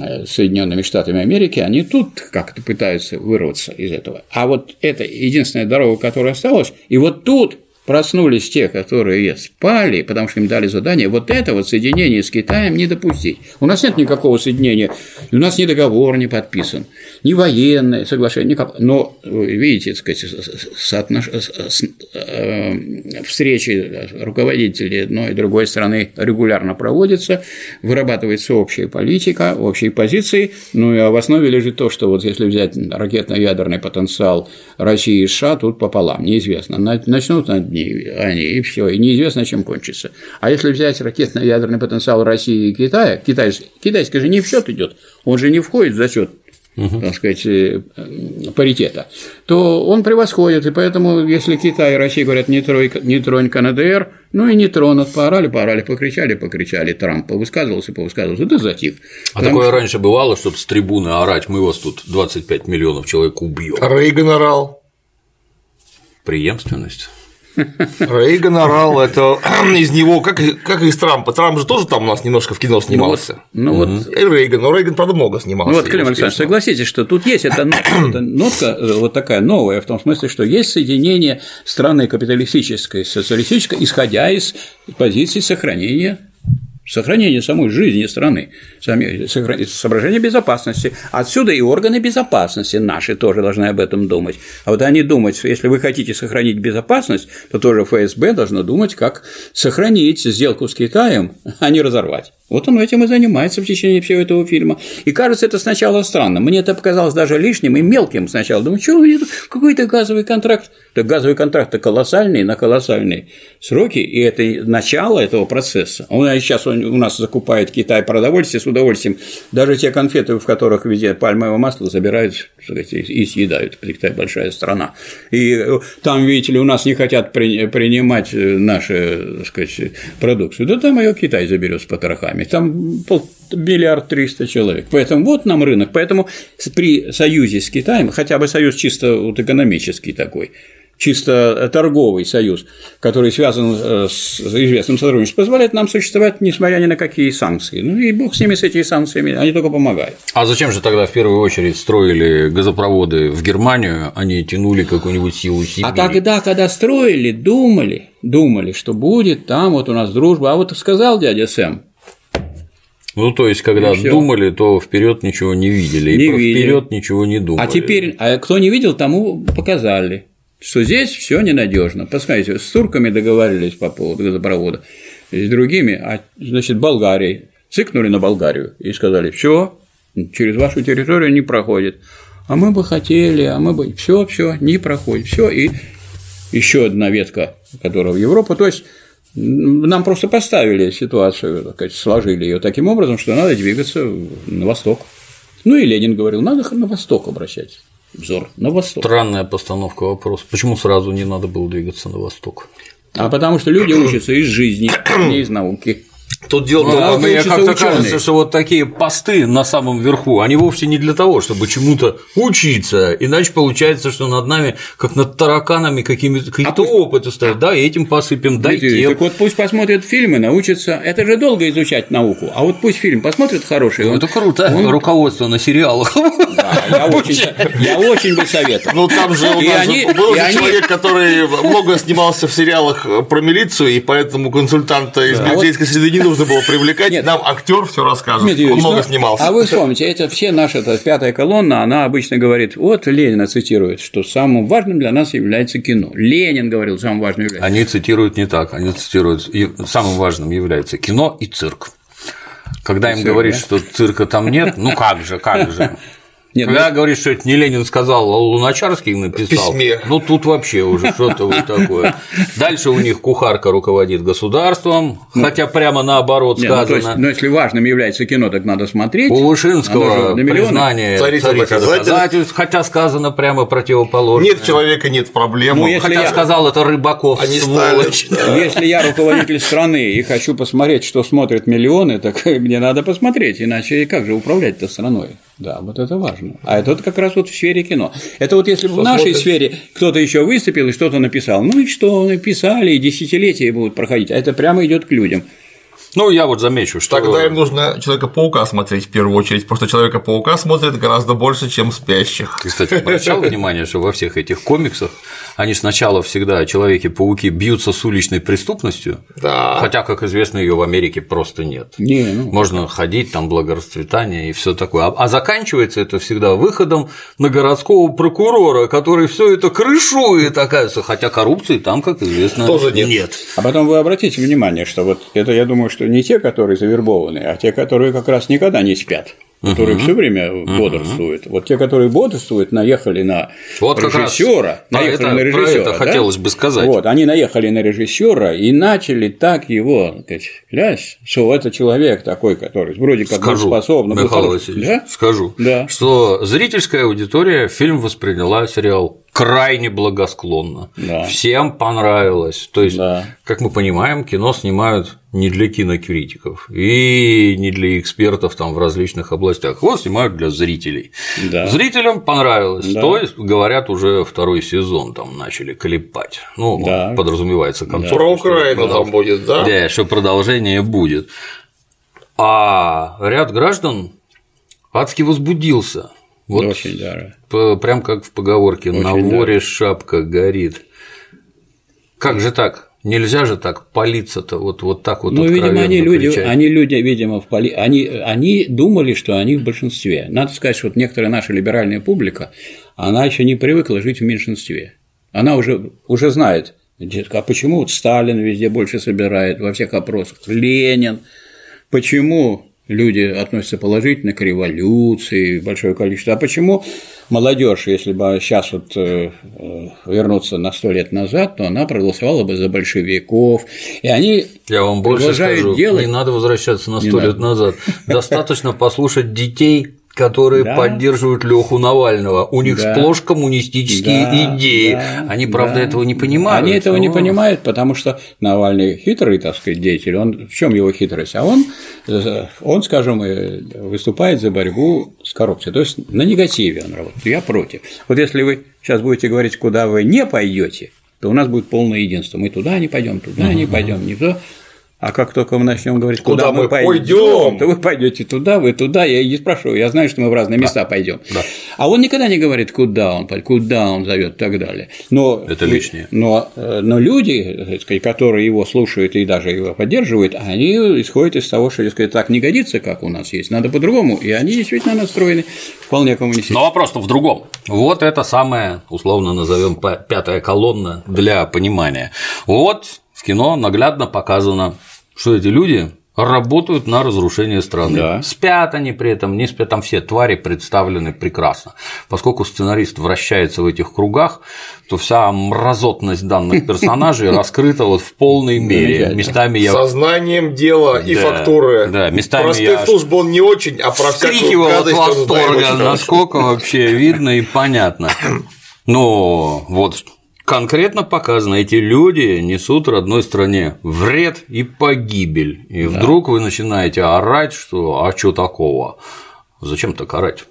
э, Соединенными Штатами Америки. Они тут как-то пытаются вырваться из этого. А вот это единственная дорога, которая осталась, и вот тут проснулись те, которые спали, потому что им дали задание, вот это вот соединение с Китаем не допустить. У нас нет никакого соединения, у нас ни договор не подписан, ни военное соглашение, никак. Но, видите, так сказать, соотнош... Э, встречи руководителей одной и другой страны регулярно проводятся, вырабатывается общая политика, общие позиции, ну и в основе лежит то, что вот если взять ракетно-ядерный потенциал России и США, тут пополам, неизвестно, начнут дни, они, и все, и неизвестно, чем кончится. А если взять ракетно-ядерный потенциал России и Китая, Китай, китайский же не в счет идет, он же не входит в зачет так сказать, э, паритета, то он превосходит, и поэтому, если Китай и Россия говорят «не, трой, не тронь КНДР», ну и не тронут, поорали, поорали, покричали, покричали, Трамп повысказывался, повысказывался, да затих. А Потому такое что... раньше бывало, чтобы с трибуны орать, мы вас тут 25 миллионов человек убьем. Рейган орал. Преемственность. Рейган орал, это из него, как, как из Трампа. Трамп же тоже там у нас немножко в кино снимался. Ну вот, ну вот. И Рейган, но Рейган, правда, много снимался. Ну вот, Клим Александрович, согласитесь, что тут есть эта нотка, э, вот такая новая, в том смысле, что есть соединение страны капиталистической, социалистической, исходя из позиции сохранения сохранение самой жизни страны, соображение безопасности. Отсюда и органы безопасности наши тоже должны об этом думать. А вот они думают, если вы хотите сохранить безопасность, то тоже ФСБ должно думать, как сохранить сделку с Китаем, а не разорвать. Вот он этим и занимается в течение всего этого фильма. И кажется, это сначала странно. Мне это показалось даже лишним и мелким сначала. Думаю, что какой-то газовый контракт. Так газовый контракт колоссальный на колоссальные сроки, и это начало этого процесса. Он сейчас у нас закупает Китай продовольствие с удовольствием. Даже те конфеты, в которых везде пальмовое масло, забирают и съедают. Китай большая страна. И э, там, видите ли, у нас не хотят принимать э, наши так сказать, продукцию. Да там ее Китай заберет с потрохами там пол, миллиард триста человек. Поэтому вот нам рынок. Поэтому при союзе с Китаем, хотя бы союз чисто вот экономический такой, чисто торговый союз, который связан э, с известным сотрудничеством, позволяет нам существовать, несмотря ни на какие санкции. Ну и бог с ними, с этими санкциями, они только помогают. А зачем же тогда в первую очередь строили газопроводы в Германию, они тянули какую-нибудь силу Сибири? А тогда, когда строили, думали, думали, что будет там вот у нас дружба. А вот сказал дядя Сэм, ну, то есть, когда думали, то вперед ничего не видели, не и вперед ничего не думали. А теперь, а кто не видел, тому показали, что здесь все ненадежно. Посмотрите, с турками договаривались по поводу газопровода, с другими, а значит, Болгарией. Цикнули на Болгарию и сказали, все, через вашу территорию не проходит. А мы бы хотели, а мы бы все, все, не проходит, все, и еще одна ветка, которая в Европу. То есть нам просто поставили ситуацию, так сказать, сложили ее таким образом, что надо двигаться на восток. Ну и Ленин говорил, надо на восток обращать взор, на восток. Странная постановка вопроса. Почему сразу не надо было двигаться на восток? А потому что люди учатся из жизни, не из науки. Тут дело в том, мне как-то кажется, что вот такие посты на самом верху, они вовсе не для того, чтобы чему-то учиться, иначе получается, что над нами, как над тараканами, какими-то какие а опыты стоят, да, и этим посыпем, дай тем. Так вот пусть посмотрят фильмы, научатся, это же долго изучать науку, а вот пусть фильм посмотрит хороший. Ну, это круто, он... руководство на сериалах. Да, я, очень, я очень бы советовал. Ну, там же у нас они, был же человек, который много снимался в сериалах про милицию, и поэтому консультанта из да, милицейской среды не нужно было привлекать, Нет. нам актер все расскажет, Нет, он много ну, снимался. А вы вспомните, это все наша это, пятая колонна, она обычно говорит, вот Ленина цитирует, что самым важным для нас является кино. Ленин говорил, самым важным является. Они цитируют не так, они цитируют, самым важным является кино и цирк. Когда им говоришь, да? что цирка там нет, ну как же, как же. Нет, Когда ну... говоришь, что это не Ленин сказал, а Луначарский написал, Письме. ну тут вообще уже что-то вот такое. Дальше у них кухарка руководит государством, ну, хотя прямо наоборот нет, сказано. Ну, есть, но если важным является кино, так надо смотреть. У Вышинского признание царица доказательств, хотя сказано прямо противоположное. Нет человека, нет проблем. Ну, если хотя я... сказал это Рыбаков, Они сволочь. Стали... Если я руководитель страны и хочу посмотреть, что смотрят миллионы, так мне надо посмотреть, иначе как же управлять-то страной? Да, вот это важно. А это вот как раз вот в сфере кино. Это вот если бы в нашей сфере кто-то еще выступил и что-то написал, ну и что, написали, и десятилетия будут проходить, а это прямо идет к людям. Ну, я вот замечу, что… Тогда им нужно Человека-паука смотреть в первую очередь, потому что Человека-паука смотрят гораздо больше, чем спящих. Ты, кстати, обращал внимание, что во всех этих комиксах они сначала всегда Человеки-пауки бьются с уличной преступностью, да. хотя, как известно, ее в Америке просто нет. Не, ну... Можно ходить, там благорасцветание и все такое. А, а заканчивается это всегда выходом на городского прокурора, который все это крышует, оказывается, хотя коррупции там, как известно, тоже нет. нет. А потом вы обратите внимание, что вот это, я думаю, что не те, которые завербованы, а те, которые как раз никогда не спят. Которые все время бодрствуют. Вот те, которые бодрствуют, наехали на Вот режиссера, про наехали это- на про режиссера. это хотелось бы сказать. Вот, они наехали на режиссера и начали так его, клясть, что это человек такой, который вроде как был Скажу, способен. Михаил. Васильевич, Да? скажу, Да. что зрительская аудитория фильм восприняла сериал крайне благосклонно. Да. Всем понравилось. То есть, Да. как мы понимаем, кино снимают не для кинокритиков и не для экспертов там в различных областях. Его снимают для зрителей. Да. Зрителям понравилось. Да. То есть, говорят, уже второй сезон там начали клепать. Ну, Да. подразумевается концовка. Про Украину продол- там будет, да? да, что продолжение будет. А ряд граждан адски возбудился. Вот Очень, да. п- прям как в поговорке «на Очень, да. воре шапка горит». Как же так? Нельзя же так палиться-то, вот, вот так вот Ну, видимо, они люди, кричать. они люди, видимо, в поли... они, они думали, что они в большинстве. Надо сказать, что вот некоторая наша либеральная публика, она еще не привыкла жить в меньшинстве. Она уже, уже знает, а почему вот Сталин везде больше собирает, во всех опросах, Ленин, почему люди относятся положительно к революции, большое количество, а почему молодежь, если бы сейчас вот э, э, вернуться на сто лет назад, то она проголосовала бы за большевиков, и они Я вам больше скажу, делать. не надо возвращаться на сто надо. лет назад. Достаточно послушать детей, которые Да. поддерживают Леху Навального. У них Да. сплошь коммунистические Да, идеи. да, Они, правда, да. этого не понимают. Они этого не но- понимают, потому что Навальный хитрый, так сказать, деятель. Он в чем его хитрость? А он, он, скажем, выступает за борьбу с коррупцией. То есть на негативе он работает. Я против. Вот если вы сейчас будете говорить, куда вы не пойдете, то у нас будет полное единство. Мы туда не пойдем, туда не пойдем, не то. А как только мы начнем говорить, куда, Куда мы пойдем, то вы пойдете туда, вы туда, я и не спрашиваю, я знаю, что мы в разные места пойдем. А он никогда не говорит, куда он пойдет, куда он зовет и так далее. Но, Это лишнее. Но, э, но люди, так сказать, которые его слушают и даже его поддерживают, они исходят из того, что сказать, так не годится, как у нас есть, надо по-другому. И они действительно настроены вполне коммунистически. Но вопрос-то в другом. Вот это самая, условно назовем пятая колонна для понимания. Вот в кино наглядно показано, что эти люди работают на разрушение страны. Да. Спят они при этом, не спят, там все твари представлены прекрасно. Поскольку сценарист вращается в этих кругах, то вся мразотность данных персонажей раскрыта вот в полной мере. Местами я Сознанием дела и фактуры. да, местами Про я спецслужбу он не очень, а про всякую от восторга, насколько вообще видно и понятно. Но вот конкретно показано, эти люди несут родной стране вред и погибель. И вдруг вы начинаете орать, что а что такого? Зачем так орать?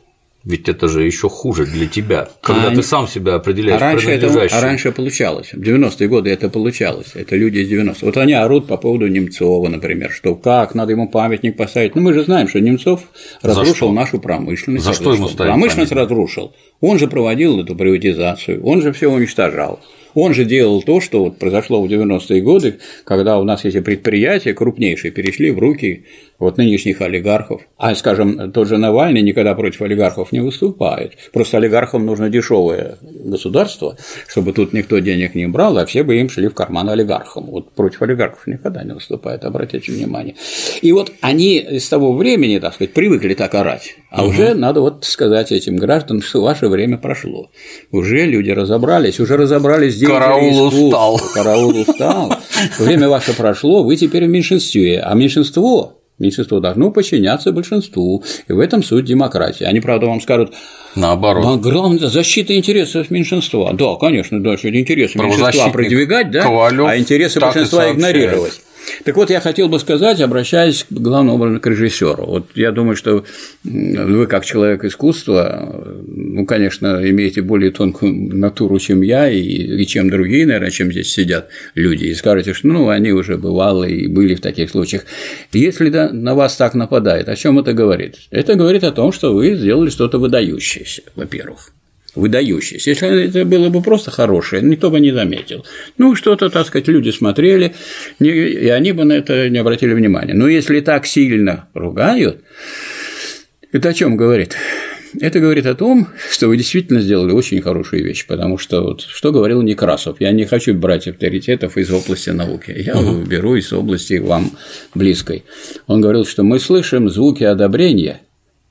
Ведь это же еще хуже для тебя, когда А ты сам себя А определяешь раньше, это, а раньше получалось. В 90-е годы это получалось. Это люди из 90-х. Вот они орут по поводу Немцова, например, что как, надо ему памятник поставить. Ну, мы же знаем, что Немцов разрушил нашу промышленность. За что ему ставить Промышленность памятник? разрушил. Он же проводил эту приватизацию, он же все уничтожал. Он же делал то, что вот произошло в 90-е годы, когда у нас эти предприятия крупнейшие перешли в руки вот нынешних олигархов. А, скажем, тот же Навальный никогда против олигархов не выступает. Просто олигархам нужно дешевое государство, чтобы тут никто денег не брал, а все бы им шли в карман олигархам. Вот против олигархов никогда не выступает, обратите внимание. И вот они с того времени, так сказать, привыкли так орать. А уже надо вот сказать этим гражданам, что ваше время прошло. Уже люди разобрались, уже разобрались деятели Караул устал. Караул устал. Время ваше прошло, вы теперь в меньшинстве, а меньшинство Меньшинство должно подчиняться большинству, и в этом суть демократии. Они, правда, вам скажут, Наоборот. «А главное, защита интересов меньшинства. Да, конечно, да, что интересы меньшинства продвигать, да, а интересы большинства игнорировать. Так вот, я хотел бы сказать, обращаясь к главному образом к режиссеру. Вот я думаю, что вы, как человек искусства, ну, конечно, имеете более тонкую натуру, чем я, и, чем другие, наверное, чем здесь сидят люди, и скажете, что ну, они уже бывалые и были в таких случаях. Если да, на вас так нападает, о чем это говорит? Это говорит о том, что вы сделали что-то выдающееся, во-первых выдающийся. Если это было бы просто хорошее, никто бы не заметил. Ну, что-то, так сказать, люди смотрели, и они бы на это не обратили внимания. Но если так сильно ругают, это о чем говорит? Это говорит о том, что вы действительно сделали очень хорошую вещь, потому что вот, что говорил Некрасов, я не хочу брать авторитетов из области науки, я беру из области вам близкой. Он говорил, что мы слышим звуки одобрения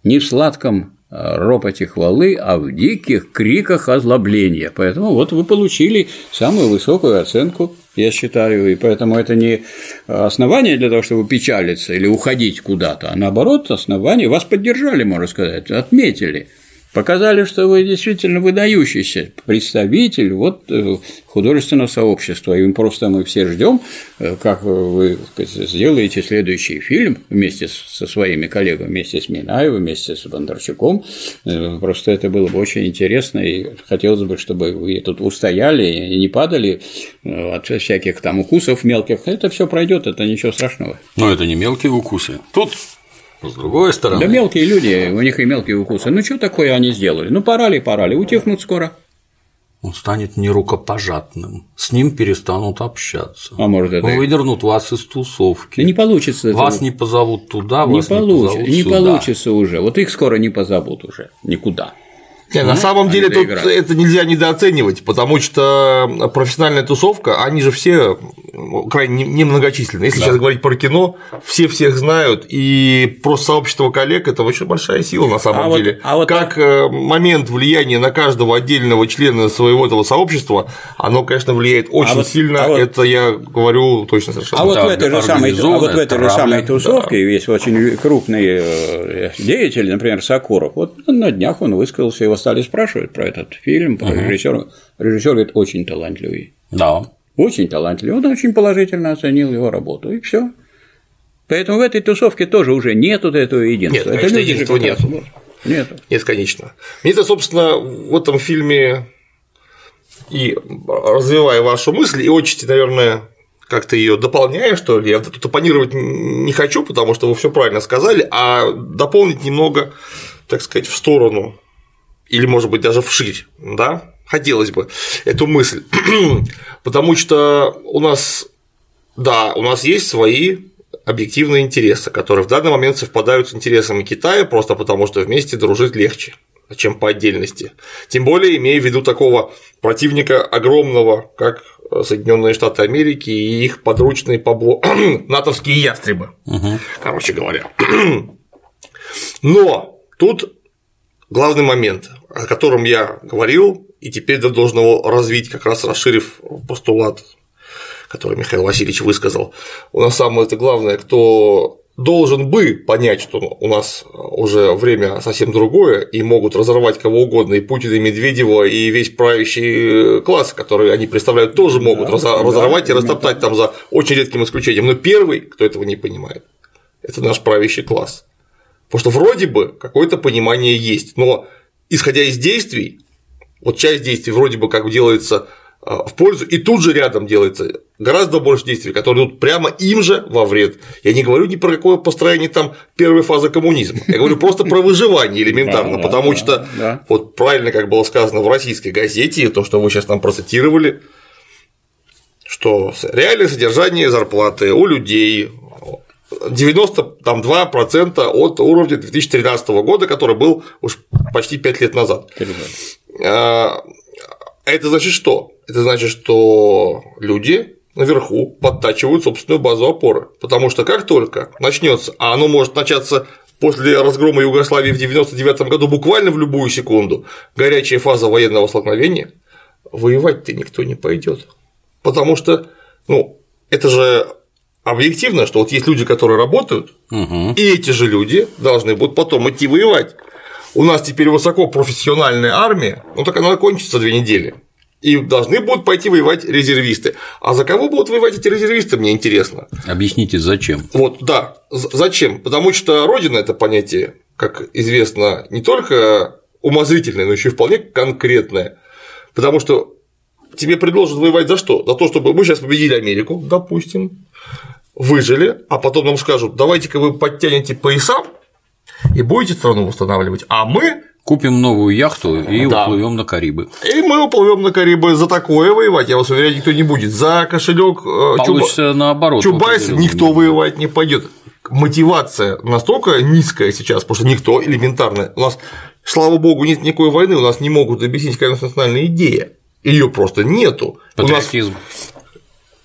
не в сладком ропоте хвалы, а в диких криках озлобления. Поэтому вот вы получили самую высокую оценку, я считаю, и поэтому это не основание для того, чтобы печалиться или уходить куда-то, а наоборот основание, вас поддержали, можно сказать, отметили показали, что вы действительно выдающийся представитель вот э, художественного сообщества, и просто мы все ждем, э, как вы сделаете следующий фильм вместе со своими коллегами, вместе с Минаевым, вместе с Бондарчуком. Э, просто это было бы очень интересно, и хотелось бы, чтобы вы тут устояли и не падали от всяких там укусов мелких. Это все пройдет, это ничего страшного. Но это не мелкие укусы. Тут с другой стороны. Да мелкие люди, у них и мелкие укусы. Ну, что такое они сделали? Ну, пора ли, пора ли, утихнут скоро. Он станет нерукопожатным, с ним перестанут общаться. А может это. Выдернут вас из тусовки. Да не получится. Вас это... не позовут туда, не вас получится, не позовут Не сюда. получится уже. Вот их скоро не позовут уже никуда. Не, на самом деле тут это нельзя недооценивать, потому что профессиональная тусовка, они же все крайне немногочисленны. Если да. сейчас говорить про кино, все всех знают, и просто сообщество коллег – это очень большая сила на самом а деле. Вот, а вот как так... момент влияния на каждого отдельного члена своего этого сообщества, оно, конечно, влияет очень а вот, сильно, а вот... это я говорю точно совершенно. А вот в этой же самой, а вот в этой же самой тусовке да. есть очень крупный э, деятель, например, Сакуров. Вот на днях он высказался, его стали спрашивать про этот фильм, про угу. режиссера. Режиссер говорит, очень талантливый. Да. Очень талантливый. Он очень положительно оценил его работу, и все. Поэтому в этой тусовке тоже уже нету этого единства. Нет, конечно, единства нет. Нет. Нет, конечно. Мне это, собственно, в этом фильме и развивая вашу мысль, и очень, наверное, как-то ее дополняя, что ли, я тут оппонировать не хочу, потому что вы все правильно сказали, а дополнить немного, так сказать, в сторону или, может быть, даже вширь, да, хотелось бы эту мысль, потому что у нас, да, у нас есть свои объективные интересы, которые в данный момент совпадают с интересами Китая, просто потому что вместе дружить легче, чем по отдельности. Тем более, имея в виду такого противника огромного, как Соединенные Штаты Америки и их подручные побло... натовские ястребы, угу. короче говоря. Но тут главный момент, о котором я говорил, и теперь должен его развить, как раз расширив постулат, который Михаил Васильевич высказал. У нас самое это главное, кто должен бы понять, что у нас уже время совсем другое, и могут разорвать кого угодно, и Путина, и Медведева, и весь правящий класс, который они представляют, тоже могут да, разорвать да, и растоптать там за очень редким исключением. Но первый, кто этого не понимает, это наш правящий класс. Потому что вроде бы какое-то понимание есть, но исходя из действий, вот часть действий вроде бы как делается а, в пользу, и тут же рядом делается гораздо больше действий, которые идут прямо им же во вред. Я не говорю ни про какое построение там первой фазы коммунизма, я говорю просто про выживание элементарно, потому что вот правильно, как было сказано в российской газете, то, что вы сейчас нам процитировали, что реальное содержание зарплаты у людей 92% от уровня 2013 года, который был уж почти 5 лет назад. А, это значит что? Это значит, что люди наверху подтачивают собственную базу опоры. Потому что как только начнется, а оно может начаться после разгрома Югославии в 1999 году буквально в любую секунду, горячая фаза военного столкновения, воевать-то никто не пойдет. Потому что, ну, это же объективно, что вот есть люди, которые работают, угу. и эти же люди должны будут потом идти воевать. У нас теперь высокопрофессиональная армия, ну так она кончится две недели. И должны будут пойти воевать резервисты. А за кого будут воевать эти резервисты, мне интересно. Объясните, зачем? Вот, да, зачем? Потому что Родина это понятие, как известно, не только умозрительное, но еще и вполне конкретное. Потому что тебе предложат воевать за что? За то, чтобы мы сейчас победили Америку, допустим, выжили, а потом нам скажут, давайте-ка вы подтянете пояса и будете страну восстанавливать, а мы Купим новую яхту и да. уплывем на Карибы. И мы уплывем на Карибы за такое воевать, я вас уверяю, никто не будет. За кошелек э, Получится Чуба... наоборот. Чубайс никто не воевать не пойдет. Мотивация настолько низкая сейчас, потому что никто элементарно. У нас, слава богу, нет никакой войны, у нас не могут объяснить какая национальная идея. Ее просто нету. Патриотизм. У нас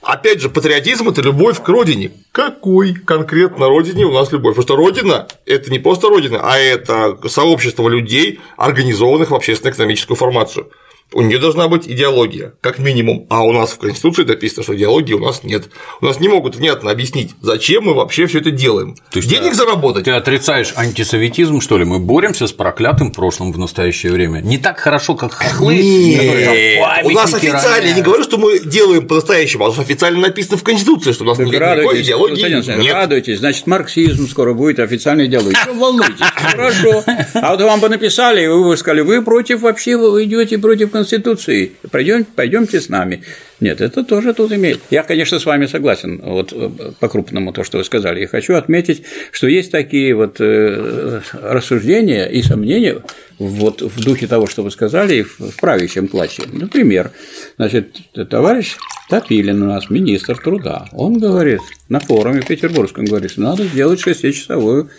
Опять же, патриотизм – это любовь к родине. Какой конкретно родине у нас любовь? Потому что родина – это не просто родина, а это сообщество людей, организованных в общественно-экономическую формацию у нее должна быть идеология, как минимум. А у нас в Конституции написано, что идеологии у нас нет. У нас не могут внятно объяснить, зачем мы вообще все это делаем. То есть Денег ты, заработать. Ты отрицаешь антисоветизм, что ли? Мы боремся с проклятым прошлым в настоящее время. Не так хорошо, как хохлы. Нет, у нас официально, я не говорю, что мы делаем по-настоящему, а у нас официально написано в Конституции, что у нас Так никакой радуйтесь, идеологии Константин нет. радуйтесь, значит, марксизм скоро будет официальной идеологией. Что волнуйтесь? Хорошо. А вот вам бы написали, и вы бы сказали, вы против вообще, вы идете против Конституции. Пойдем, пойдемте с нами. Нет, это тоже тут имеет. Я, конечно, с вами согласен, вот э, по-крупному то, что вы сказали. И хочу отметить, что есть такие вот э, рассуждения и сомнения вот в духе того, что вы сказали, и в правящем классе. Например, значит, товарищ Топилин у нас, министр труда, он говорит на форуме петербургском, говорит, что надо сделать шестичасовую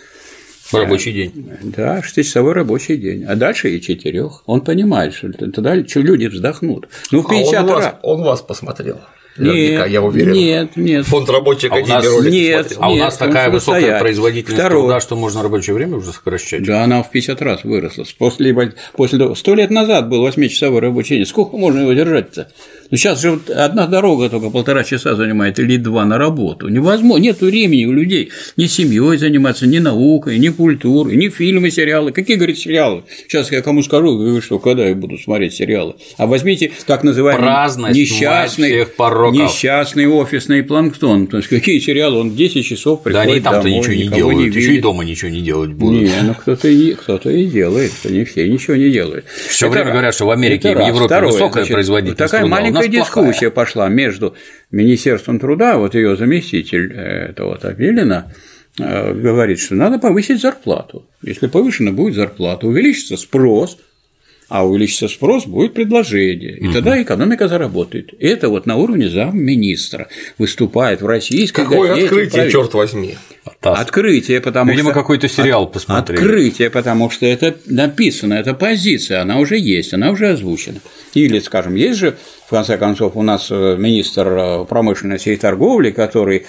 Рабочий день. да, шестичасовой рабочий день, а дальше и четырех. Он понимает, что тогда люди вздохнут. Ну, в А 50 он, вас, раз. он вас посмотрел. Наверняка, Нет, я уверен. Нет, нет. Фонд рабочей А академии нас- ролик нет, смотрел. А у Нет, нас он такая высокая самостоятельно. производительность Второе. труда, что можно рабочее время уже сокращать. Да, она в 50 раз выросла. После, после сто лет назад был 8-часовой рабочий день. Сколько можно его держать-то? Ну, сейчас же вот одна дорога только полтора часа занимает или два на работу. Невозможно, нет времени у людей ни семьей заниматься, ни наукой, ни культурой, ни фильмы, сериалы. Какие, говорит, сериалы? Сейчас я кому скажу, вы что, когда я буду смотреть сериалы? А возьмите так называемый Праздность, несчастный, несчастный офисный планктон. То есть, какие сериалы? Он 10 часов Да приходит они там-то ничего не делают, еще и дома ничего не делать будут. Не, ну кто-то и, кто-то и делает, не все ничего не делают. Это время раз. говорят, что в Америке и в. Европе Второе, высокая значит, производительность Такая труда, у нас маленькая плохая. дискуссия пошла между Министерством труда, вот ее заместитель э, этого Топилина, э, говорит, что надо повысить зарплату. Если повышена будет зарплата, увеличится спрос, а увеличится спрос, будет предложение, и тогда экономика заработает. И это вот на уровне замминистра выступает в российской Какое газете открытие, черт возьми. Тасс. Открытие, потому Видимо, что… какой-то сериал От- посмотрели. Открытие, потому что это написано, это позиция, она уже есть, она уже озвучена. Или, скажем, есть же, в конце концов, у нас э, министр э, промышленности и торговли, который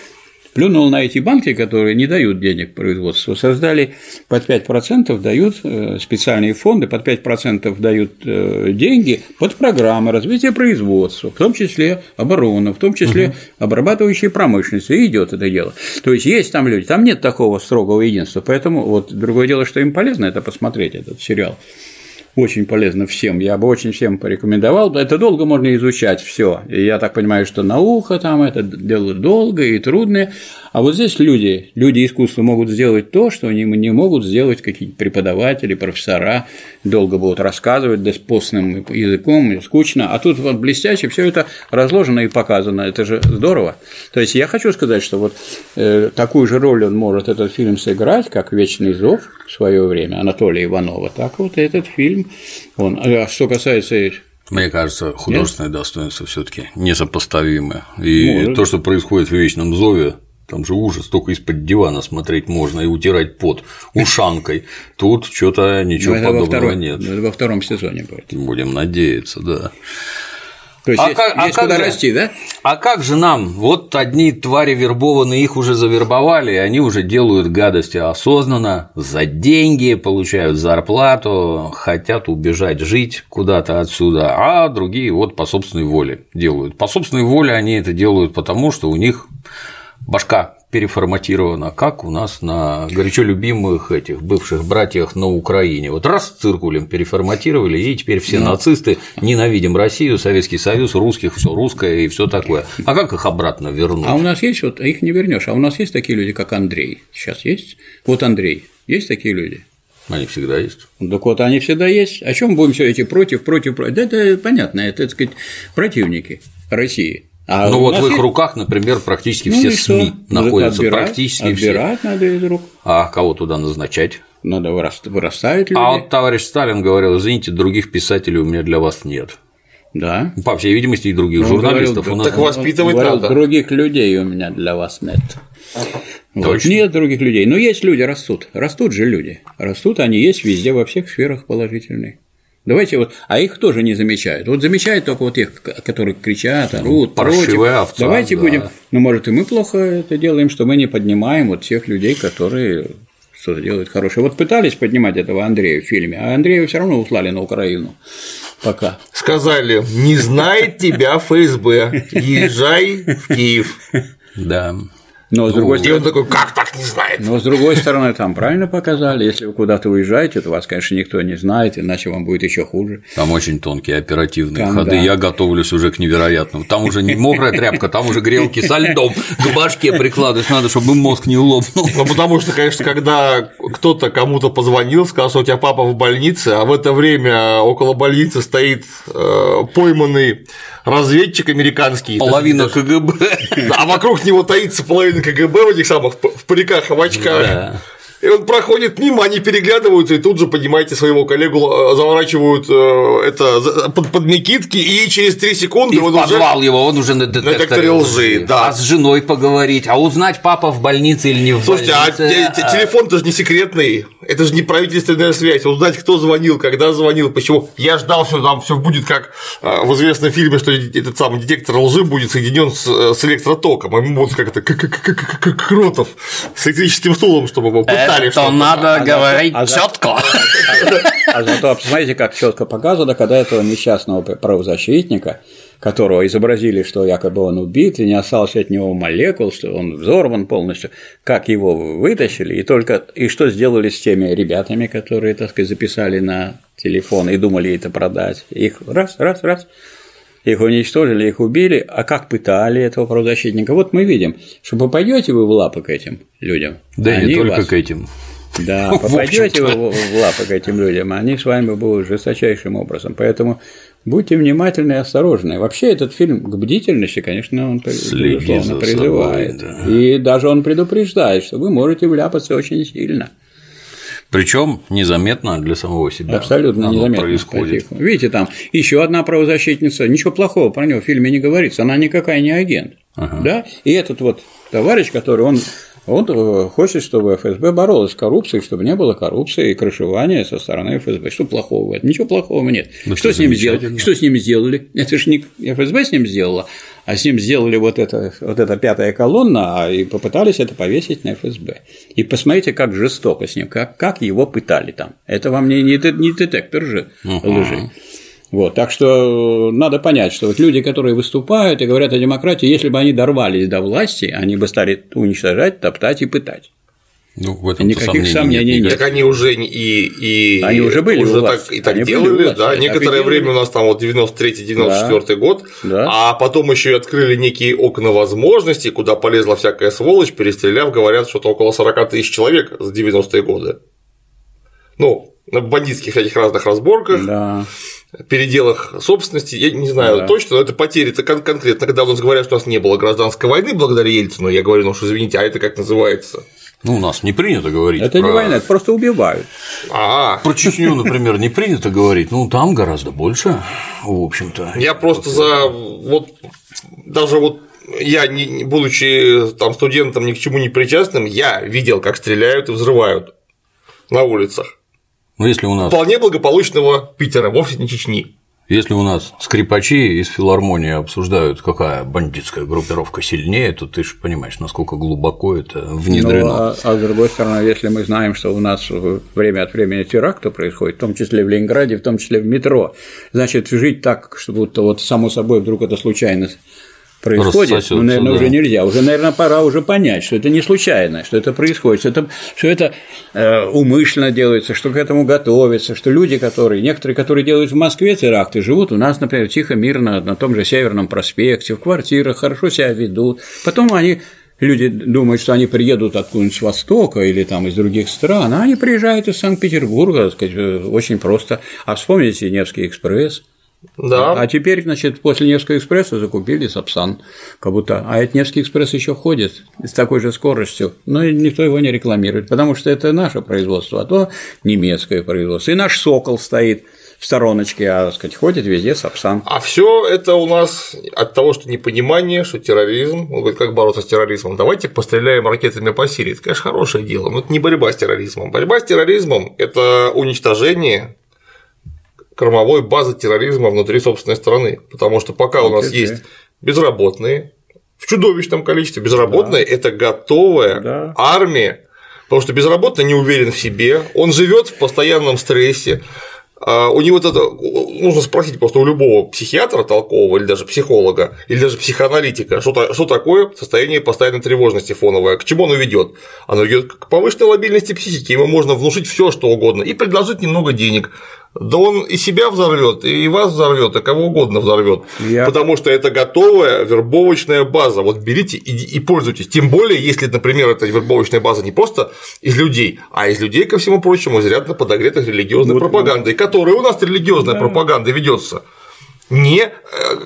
плюнул на эти банки, которые не дают денег производству, создали под 5% дают э, специальные фонды, под 5% дают э, деньги под программы развития производства, в том числе обороны, в том числе обрабатывающей промышленности, и идет это дело. То есть есть там люди, там нет такого строгого единства, поэтому вот другое дело, что им полезно это посмотреть, этот сериал. Очень полезно всем. Я бы очень всем порекомендовал. Это долго можно изучать все. Я так понимаю, что наука там это дело долгое и трудное. А вот здесь люди, люди искусства могут сделать то, что они не могут сделать какие-нибудь преподаватели, профессора, долго будут рассказывать да с языком, скучно. А тут вот блестяще все это разложено и показано. Это же здорово. То есть я хочу сказать, что вот э, такую же роль он может этот фильм сыграть, как Вечный зов в свое время Анатолия Иванова. Так вот этот фильм. Он. А что касается Мне кажется, художественное достоинство все-таки несопоставимое. И Может. то, что происходит в вечном зове, там же ужас, только из-под дивана смотреть можно и утирать пот ушанкой. Тут что-то ничего Ну, подобного второй- нет. во втором сезоне будет. Будем надеяться, да. То есть А есть, как- а есть как куда же? расти, да? А как же нам? Вот одни твари вербованные, их уже завербовали, и они уже делают гадости осознанно, за деньги, получают зарплату, хотят убежать жить куда-то отсюда, а другие вот по собственной воле делают. По собственной воле они это делают потому, что у них башка переформатирована, как у нас на горячо любимых этих бывших братьях на Украине. Вот раз циркулем переформатировали, и теперь все нацисты ненавидим Россию, Советский Союз, русских, все русское и все такое. А как их обратно вернуть? А у нас есть вот, их не вернешь. А у нас есть такие люди, как Андрей. Сейчас есть? Вот Андрей. Есть такие люди? Они всегда есть. Так вот, они всегда есть. О чем будем все эти против, против, против? Да это понятно, это, так сказать, противники России. А ну вот в их есть- руках, например, практически Ну все что? СМИ находятся, Отбирать- практически все. Отбирать надо из рук. А кого туда назначать? Надо вырас- вырастают люди. А вот товарищ Сталин говорил, извините, других писателей у меня для вас нет. Да. По всей видимости, и других Он журналистов говорил, у нас так воспитывать Говорил, надо. Других людей у меня для вас нет. Вот. Точно. Нет других людей. Но есть люди, растут. Растут же люди. Растут они есть везде, во всех сферах положительные. Давайте вот, а их тоже не замечают. Вот замечают только вот тех, которые кричат, орут, Паршивая овца, Давайте да. будем. Ну, может, и мы плохо это делаем, что мы не поднимаем вот тех людей, которые что-то делают хорошее. Вот пытались поднимать этого Андрея в фильме, а Андрея все равно услали на Украину. Пока. Сказали, не знает тебя ФСБ, езжай в Киев. Да. Но с другой И стороны, он такой, как так не знает? но с другой стороны, там правильно показали, если вы куда-то уезжаете, то вас, конечно, никто не знает, иначе вам будет еще хуже. Там очень тонкие оперативные Там, ходы. да. Я готовлюсь уже к невероятному. Там уже не мокрая тряпка, там уже грелки со льдом. К башке прикладывать надо, чтобы мозг не лопнул. Ну, потому что, конечно, когда кто-то кому-то позвонил, сказал, что у тебя папа в больнице, а в это время около больницы стоит э, пойманный разведчик американский. Половина КГБ. А вокруг него таится половина КГБ в этих самых в париках в очках. Да. И он проходит мимо, они переглядываются, и тут же, понимаете, своего коллегу э, заворачивают э, это под, под мекитки, и через 3 секунды И в он уже подвал его, он уже на детекторе, детекторе лжи, да. А с женой поговорить, а узнать, папа в больнице или не в Слушайте, а больнице. те- те- телефон-то же не секретный, это же не правительственная связь, узнать, кто звонил, когда звонил, почему. Я ждал, что там все будет как э, в известном фильме, что этот самый детектор лжи будет соединен с, с электротоком, а ему будут как это, как, как, как, как- как Кротов с электрическим стулом, чтобы его Это что-то. надо А говорить а за- четко. А зато посмотрите, как четко показано, когда этого несчастного правозащитника, которого изобразили, что якобы он убит, и не осталось от него молекул, что он взорван полностью, как его вытащили, и только и что сделали с теми ребятами, которые, так сказать, записали на телефон и думали это продать. Их раз, раз, раз, их уничтожили, их убили, а как пытали этого правозащитника? Вот мы видим, что попадете вы в лапы к этим людям. Да и не они только вас- к этим. да, попадете вы в лапы к этим людям, они с вами будут жесточайшим образом. Поэтому будьте внимательны и осторожны. Вообще этот фильм к бдительности, конечно, он безусловно призывает. собой, да. И даже он предупреждает, что вы можете вляпаться очень сильно. Причем незаметно для самого себя. Абсолютно незаметно. происходит. Видите, там еще одна правозащитница, ничего плохого про нее в фильме не говорится, она никакая не агент. Да? И этот вот товарищ, который он он э, хочет, чтобы ФСБ боролась с коррупцией, чтобы не было коррупции и крышевания со стороны ФСБ. Что плохого в этом? Ничего плохого нет. Ну, что, это с ним сделали? Что с ними сделали? Это же не ФСБ с ним сделала, а с ним сделали вот это, вот эта пятая колонна, а и попытались это повесить на ФСБ. И посмотрите, как жестоко с ним, как, как его пытали там. Это вам не, не, не детектор же лжи. Вот, так что надо понять, что вот люди, которые выступают и говорят о демократии, если бы они дорвались до власти, они бы стали уничтожать, топтать и пытать. Ну, в этом Никаких сомнений нет. Так они уже и, и Они уже были у уже власти. так, и так Они были у делали, власти, да. Некоторое время у нас там вот 93-94 год, Да. а потом еще и открыли некие окна возможностей, куда полезла всякая сволочь, перестреляв, говорят, что-то около 40 тысяч человек с 90-е годы. Ну, на бандитских всяких разных разборках, Да. переделах собственности, я не знаю Да. точно, но это потери это кон- конкретно, когда у нас говорят, что у нас не было гражданской войны благодаря Ельцину, я говорю, ну что извините, а это как называется? Ну, у нас не принято говорить. Это не про- война, это просто убивают. А, Про Чечню, например, не принято говорить. Ну, там гораздо больше, в общем-то. Я просто за вот даже вот я, не, не будучи там студентом ни к чему не причастным, я видел, как стреляют и взрывают на улицах. Но если у нас Вполне благополучного Питера, вовсе не Чечни. Если у нас скрипачи из филармонии обсуждают, какая бандитская группировка сильнее, то ты же понимаешь, насколько глубоко это внедрено. Ну, а, а с другой стороны, если мы знаем, что у нас время от времени теракты происходят, в том числе в Ленинграде, в том числе в метро, значит, жить так, что будто вот само собой вдруг это случайность происходит, ну, наверное, да. уже нельзя. Уже, наверное, пора уже понять, что это не случайно, что это происходит, что это, что это э, умышленно делается, что к этому готовится, что люди, которые, некоторые, которые делают в Москве теракты, живут у нас, например, тихо, мирно на том же Северном проспекте, в квартирах, хорошо себя ведут. Потом они Люди думают, что они приедут откуда-нибудь с Востока или там из других стран, а они приезжают из Санкт-Петербурга, так сказать, э, очень просто. А вспомните Невский экспресс, Да. а теперь, значит, после Невского экспресса закупили Сапсан, как будто, а этот Невский экспресс еще ходит с такой же скоростью, но никто его не рекламирует, потому что это наше производство, а то немецкое производство. И наш Сокол стоит в стороночке, а, так сказать, ходит везде Сапсан. А все это у нас от того, что непонимание, что терроризм, он говорит, как бороться с терроризмом, давайте постреляем ракетами по Сирии. Это, конечно, хорошее дело, но это не борьба с терроризмом. Борьба с терроризмом – это уничтожение кормовой базы терроризма внутри собственной страны. Потому что пока у нас есть безработные, в чудовищном количестве, безработные да. это готовая да. армия, потому что безработный не уверен в себе, он живет в постоянном стрессе, а, у него это нужно спросить просто у любого психиатра толкового или даже психолога или даже психоаналитика, что, что такое состояние постоянной тревожности фоновое, к чему оно ведет. Оно ведет к повышенной лобильности психики, ему можно внушить все, что угодно и предложить немного денег, да он и себя взорвет, и вас взорвет, и кого угодно взорвет. Я... Потому что это готовая вербовочная база. Вот берите и, и пользуйтесь. Тем более, если, например, эта вербовочная база не просто из людей, а из людей, ко всему прочему, изрядно подогретых религиозной вот, пропагандой, вот. которой у нас религиозная да. пропаганда ведется не э,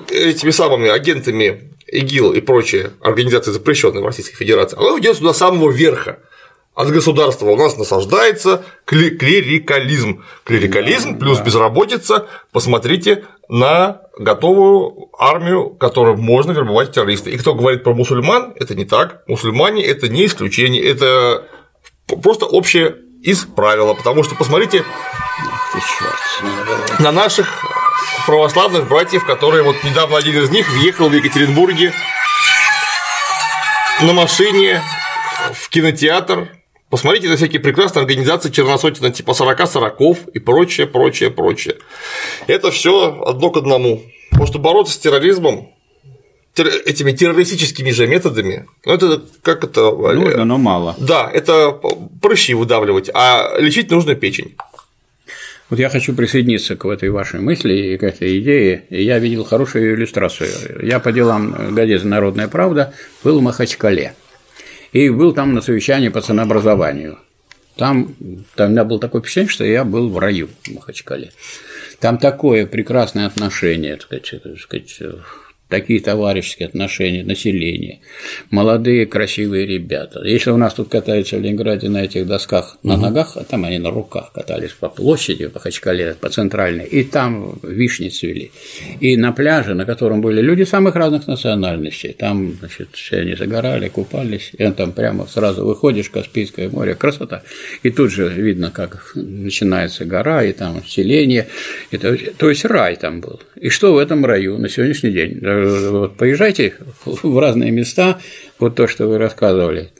этими самыми агентами ИГИЛ и прочие организации, запрещенные в Российской Федерации, она ведет до самого верха от государства у нас насаждается клерикализм. Клерикализм плюс безработица. Посмотрите на готовую армию, которую можно вербовать террористы. И кто говорит про мусульман, это не так. Мусульмане это не исключение, это просто общее из правила. Потому что посмотрите на наших православных братьев, которые вот недавно один из них въехал в Екатеринбурге на машине в кинотеатр Посмотрите на всякие прекрасные организации Черносотина типа 40 сороков и прочее, прочее, прочее. Это все одно к одному. Потому что бороться с терроризмом этими террористическими же методами, ну это как это… Нужно, но мало. Да, это прыщи выдавливать, а лечить нужно печень. Вот я хочу присоединиться к этой вашей мысли и к этой идее. Я видел хорошую иллюстрацию. Я по делам газеты «Народная правда» был в Махачкале и был там на совещании по ценообразованию. Там, там у меня было такое впечатление, что я был в раю в Махачкале. Там такое прекрасное отношение, так сказать, так сказать такие товарищеские отношения населения, молодые красивые ребята. Если у нас тут катаются в Ленинграде на этих досках на ногах, а там они на руках катались по площади, по Хачкале, по центральной, и там вишни цвели. И на пляже, на котором были люди самых разных национальностей, там, значит, все они загорали, купались, и там прямо сразу выходишь, Каспийское море, красота. И тут же видно, как начинается гора, и там селение, это, то есть рай там был. И что в этом раю на сегодняшний день? Вот поезжайте в разные места, вот то, что вы рассказывали,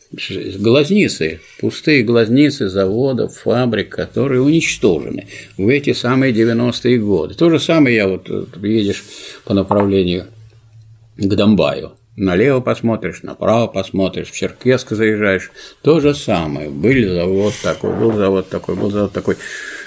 глазницы, пустые глазницы заводов, фабрик, которые уничтожены в эти самые 90-е годы. То же самое я вот едешь по направлению к Донбаю, налево посмотришь, направо посмотришь, в Черкесск заезжаешь, то же самое. Был завод такой, был завод такой, был завод такой.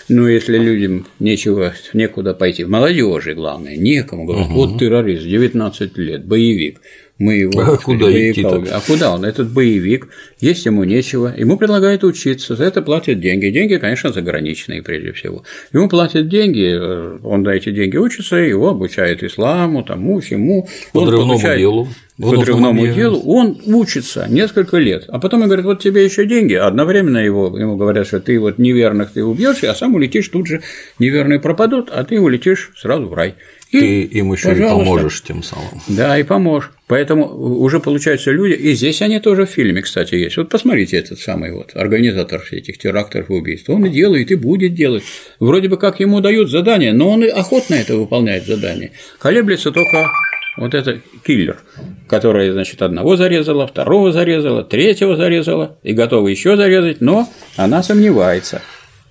Ну, если людям нечего, некуда пойти, молодежи, главное, некому, говорят, угу. вот террорист, 19 лет, боевик, мы его а куда идти А куда он? Этот боевик, есть ему нечего, ему предлагают учиться, за это платят деньги. Деньги, конечно, заграничные прежде всего. Ему платят деньги, э, он на эти деньги учится, его обучают исламу, тому, всему. Подрывному получает... делу. по подрывному делу, он учится несколько лет, а потом он говорит, вот тебе еще деньги, одновременно его, ему говорят, что ты вот неверных ты убьешь, а сам улетишь тут же, неверные пропадут, а ты улетишь сразу в рай. И, ты им еще и поможешь тем самым. Да, и поможешь. Поэтому уже получаются люди, и здесь они тоже в фильме, кстати, есть. Вот посмотрите этот самый вот организатор этих терактов и убийств. Он и делает, и будет делать. Вроде бы как ему дают задание, но он и охотно это выполняет задание. Колеблется только вот это киллер, которая, значит, одного зарезала, второго зарезала, третьего зарезала и готова еще зарезать, но она сомневается.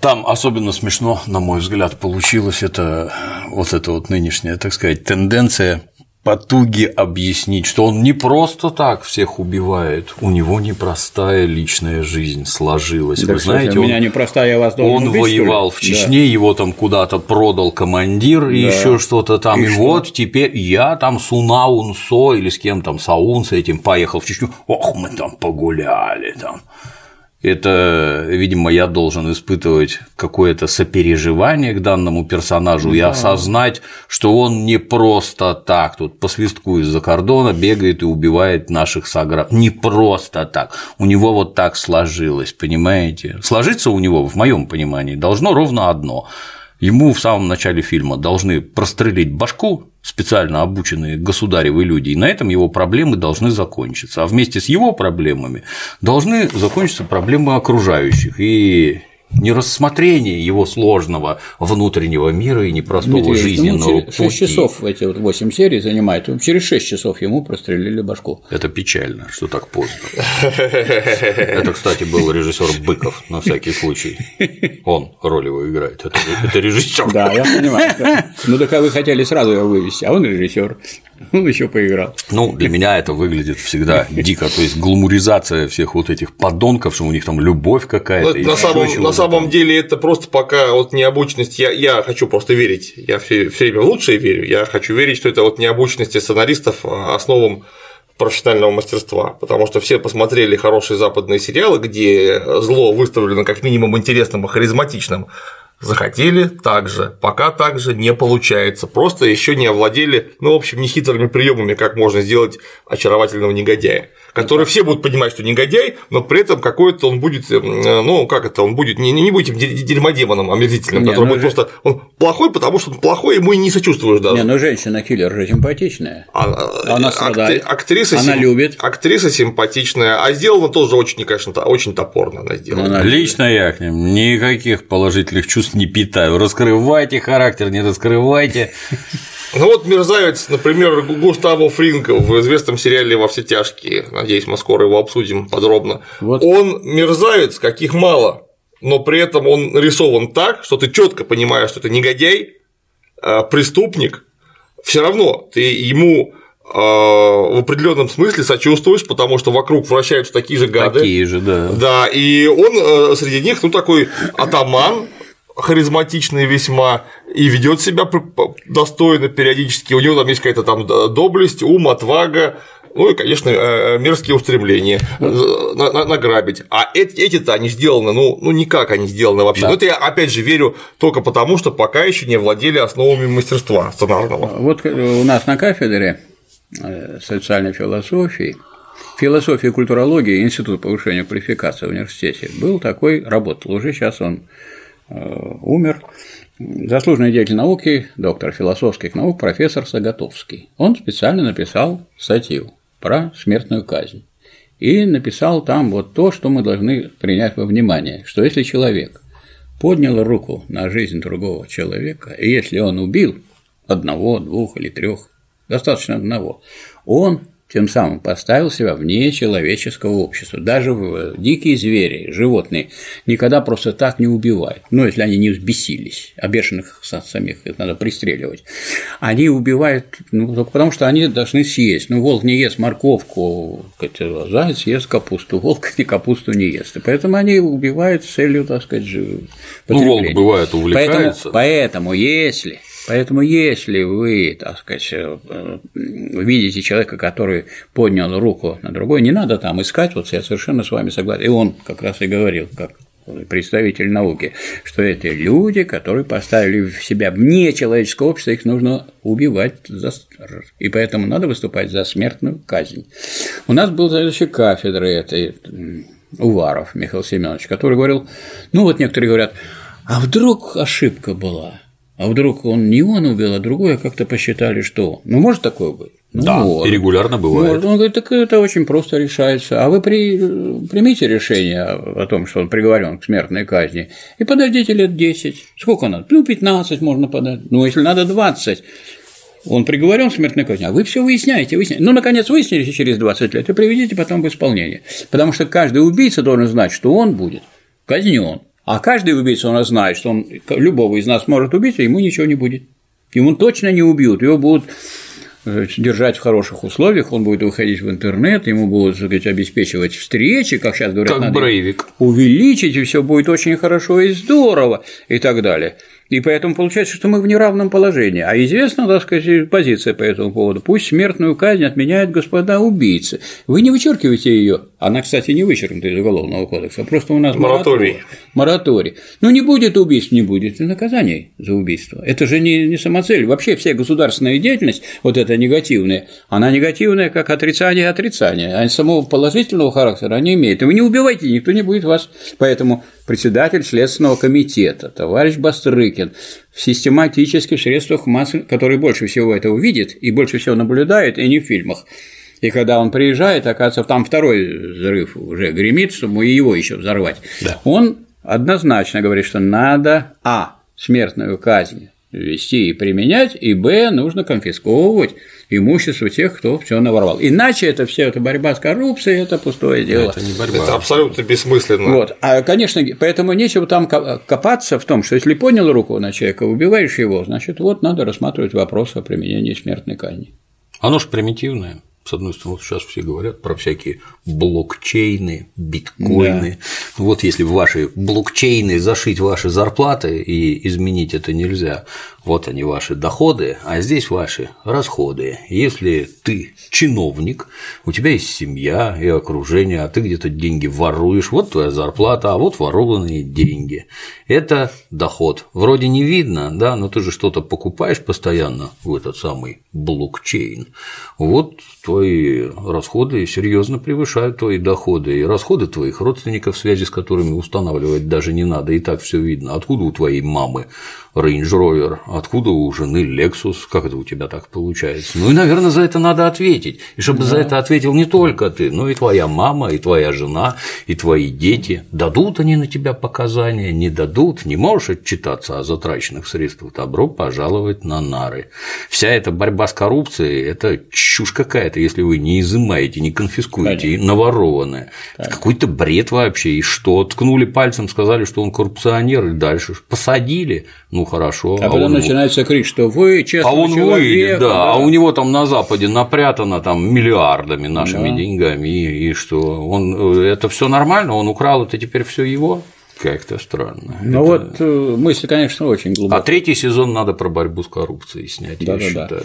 Там особенно смешно, на мой взгляд, получилось это вот эта вот нынешняя, так сказать, тенденция потуги объяснить, что он не просто так всех убивает, у него непростая личная жизнь сложилась. Да, Вы знаете, у меня непростая, я вас Он убить, воевал в Чечне, да. его там куда-то продал командир и да. еще что-то там, и, и что? вот теперь я там с Унаунсо или с кем там Саун с этим поехал в Чечню, ох, мы там погуляли там это, видимо, я должен испытывать какое-то сопереживание к данному персонажу да. и осознать, что он не просто так тут по свистку из-за кордона бегает и убивает наших сограждан. Не просто так. У него вот так сложилось, понимаете? Сложиться у него, в моем понимании, должно ровно одно Ему в самом начале фильма должны прострелить башку специально обученные государевы люди, и на этом его проблемы должны закончиться. А вместе с его проблемами должны закончиться проблемы окружающих. И не рассмотрение его сложного внутреннего мира и непростого Дмитрий ну, жизненного через пути. 6 часов эти вот 8 серий занимает, ну, через 6 часов ему прострелили башку. Это печально, что так поздно. Это, кстати, был режиссер Быков, на всякий случай. Он роль его играет. Это, это режиссер. Да, я понимаю. Ну так а вы хотели сразу его вывести, а он режиссер. Он еще поиграл. Ну, для меня это выглядит всегда дико, то есть гламуризация всех вот этих подонков, что у них там любовь Ну, какая-то. на самом, на самом деле это просто пока вот необученность. Я, я хочу просто верить. Я все, время в лучшее верю. Я хочу верить, что это вот необученность сценаристов а, основам профессионального мастерства, потому что все посмотрели хорошие западные сериалы, где зло выставлено как минимум интересным и харизматичным, захотели так же, пока так же не получается, просто еще не овладели, ну, в общем, нехитрыми приемами, как можно сделать очаровательного негодяя, который все будут понимать, что негодяй, но при этом какой-то он будет, э, ну, как это, он будет не, не будет этим де- дерьмодемоном омерзительным, Не, который ну будет же- просто, он плохой, потому что он плохой, ему и не сочувствуешь даже. Не, ну женщина-киллер же симпатичная. А- Она актри- страдает. актриса Она сим- любит. Актриса симпатичная, а сделана тоже очень, конечно, очень топорно она сделана. Она- Лично я к ним никаких положительных чувств не питаю. Раскрывайте характер, не раскрывайте. Ну вот мерзавец, например, Гу- Густаво Фринг в известном сериале «Во все тяжкие», надеюсь, мы скоро его обсудим подробно, Вот. он мерзавец, каких мало, но при этом он нарисован так, что ты четко понимаешь, что это негодяй, э, преступник, все равно ты ему э, в определенном смысле сочувствуешь, потому что вокруг вращаются такие же гады. Такие же, да. Да, и он э, среди них, ну, такой атаман, харизматичный весьма, и ведет себя достойно периодически. У него там есть какая-то там доблесть, ум, отвага. Ну и, конечно, э, мерзкие устремления э, на- на- награбить. А эти- эти-то они сделаны, ну, ну никак они сделаны вообще. Да. Но это я опять же верю только потому, что пока еще не владели основами мастерства сценарного. Вот у нас на кафедре э, социальной философии, философии и культурологии Институт повышения квалификации в университете был такой, работал уже, сейчас он э, умер, заслуженный деятель науки, доктор философских наук, профессор Сагатовский. Он специально написал статью про смертную казнь. И написал там вот то, что мы должны принять во внимание, что если человек поднял руку на жизнь другого человека, и если он убил одного, двух или трех, достаточно одного, он тем самым поставил себя вне человеческого общества. Даже в- дикие звери, животные, никогда просто так не убивают. Ну, если они не взбесились, а бешеных са- самих их надо пристреливать. Они убивают ну, только потому, что они должны съесть. Ну, волк не ест морковку, а заяц ест капусту, волк ни капусту не ест. И поэтому они убивают с целью, так сказать, Ну, волк бывает увлекается. Поэтому, поэтому если Поэтому, если вы, так сказать, э, э, видите человека, который поднял руку на другой, не надо там искать, вот я совершенно с вами согласен. И он как раз и говорил, как представитель науки, что это люди, которые поставили в себя вне человеческого общества, их нужно убивать, за... и поэтому надо выступать за смертную казнь. У нас был заведующий кафедры этой Уваров Михаил Семенович, который говорил, ну вот некоторые говорят, а вдруг ошибка была, а вдруг он не он убил, а другой, а как-то посчитали, что он. Ну, может такое быть? Ну, Да, может. и регулярно бывает. Может. Он говорит, так это очень просто решается. А вы при... примите решение о том, что он приговорен к смертной казни, и подождите лет 10. Сколько надо? Ну, 15 можно подать. Ну, если надо 20. Он приговорен к смертной казни, а вы все выясняете, выясняете. Ну, наконец, выяснили через 20 лет и приведите потом в исполнение. Потому что каждый убийца должен знать, что он будет казнен. А каждый убийца нас знает, что он любого из нас может убить, а ему ничего не будет. Ему точно не убьют, его будут э, держать в хороших условиях, он будет выходить в интернет, ему будут сказать, обеспечивать встречи, как сейчас говорят, Как надо Брейвик. увеличить, и все будет очень хорошо и здорово, и так далее. И поэтому получается, что мы в неравном положении. А известна, так сказать, позиция по этому поводу. Пусть смертную казнь отменяют господа убийцы. Вы не вычеркиваете ее. Она, кстати, не вычеркнута из Уголовного кодекса. Просто у нас Мораторий. Мораторий. Ну, не будет убийств, не будет и наказаний за убийство. Это же не, не самоцель. Вообще вся государственная деятельность, вот эта негативная, она негативная как отрицание отрицания, а самого положительного характера не имеет. И вы не убивайте, никто не будет вас. Поэтому председатель Следственного комитета, товарищ Бастрыкин, в систематических средствах массы, который больше всего этого видит и больше всего наблюдает, и не в фильмах, и когда он приезжает, оказывается, там второй взрыв уже гремит, чтобы его еще взорвать. Да. Он однозначно говорит, что надо, а, смертную казнь вести и применять, и б, нужно конфисковывать имущество тех, кто все наворовал. Иначе это все это борьба с коррупцией, это пустое дело. Это не борьба. Это абсолютно бессмысленно. Вот. А, конечно, поэтому нечего там копаться в том, что если поднял руку на человека, убиваешь его, значит, вот надо рассматривать вопрос о применении смертной казни. Оно же примитивное с одной стороны, вот сейчас все говорят про всякие блокчейны, биткоины. Да. Вот если в ваши блокчейны зашить ваши зарплаты и изменить это нельзя, вот они ваши доходы, а здесь ваши расходы. Если ты чиновник, у тебя есть семья и окружение, а ты где-то деньги воруешь, вот твоя зарплата, а вот ворованные деньги. Это доход. Вроде не видно, да, но ты же что-то покупаешь постоянно в этот самый блокчейн. Вот твои расходы серьезно превышают твои доходы, и расходы твоих родственников, связи с которыми устанавливать даже не надо, и так все видно. Откуда у твоей мамы Range Rover, откуда у жены Lexus, как это у тебя так получается? Ну и, наверное, за это надо ответить. И чтобы да. за это ответил не только ты, но и твоя мама, и твоя жена, и твои дети. Дадут они на тебя показания, не дадут, не можешь отчитаться о затраченных средствах, добро пожаловать на нары. Вся эта борьба с коррупцией – это чушь какая-то, если вы не изымаете, не конфискуете Конечно. наворованное. Это какой-то бред вообще. И что? Ткнули пальцем, сказали, что он коррупционер, и дальше посадили. Ну хорошо. А, а потом он... начинается крик, что вы честный А он человек, выйдет, да, да, а у него там на Западе напрятано там миллиардами нашими да. деньгами, и, и что он э, это все нормально, он украл, это теперь все его. Как-то странно. Ну это... вот э, мысль, конечно, очень глубокая. А третий сезон надо про борьбу с коррупцией снять, да, я да, считаю. Да.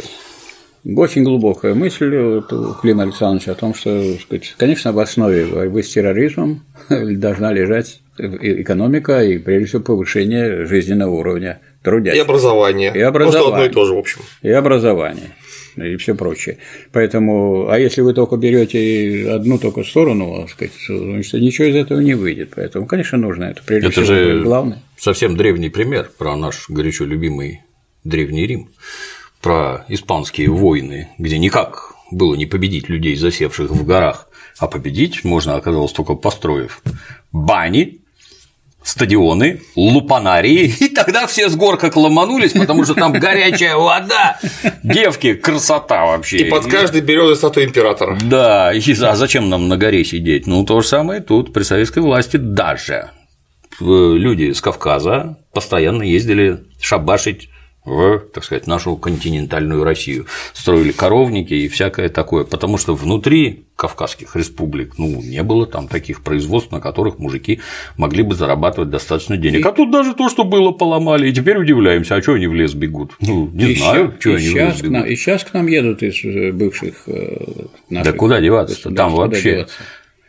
Очень глубокая мысль у Клима Александровича о том, что, конечно, в основе борьбы с терроризмом должна лежать экономика и, прежде всего, повышение жизненного уровня трудящих. И образование. И образование. Может, одно и то же, в общем. И образование и все прочее. Поэтому, а если вы только берете одну только сторону, сказать, значит, ничего из этого не выйдет. Поэтому, конечно, нужно это прежде это всего же главное. Совсем древний пример про наш горячо любимый древний Рим, про испанские войны, где никак было не победить людей, засевших в горах, а победить можно оказалось только построив бани, стадионы, лупанарии, и тогда все с гор как ломанулись, потому что там горячая вода, девки, красота вообще. И под каждой березой статуя императора. Да, и, а зачем нам на горе сидеть? Ну, то же самое тут, при советской власти даже люди с Кавказа постоянно ездили шабашить в, так сказать, нашу континентальную Россию, строили коровники и всякое такое, потому что внутри Кавказских республик, ну, не было там таких производств, на которых мужики могли бы зарабатывать достаточно денег. А тут даже то, что было, поломали, и теперь удивляемся, а что они в лес бегут? Ну, не и знаю, что они в лес бегут. Нам, и сейчас к нам едут из э, бывших э, наших. Да куда деваться-то, там вообще. Деваться?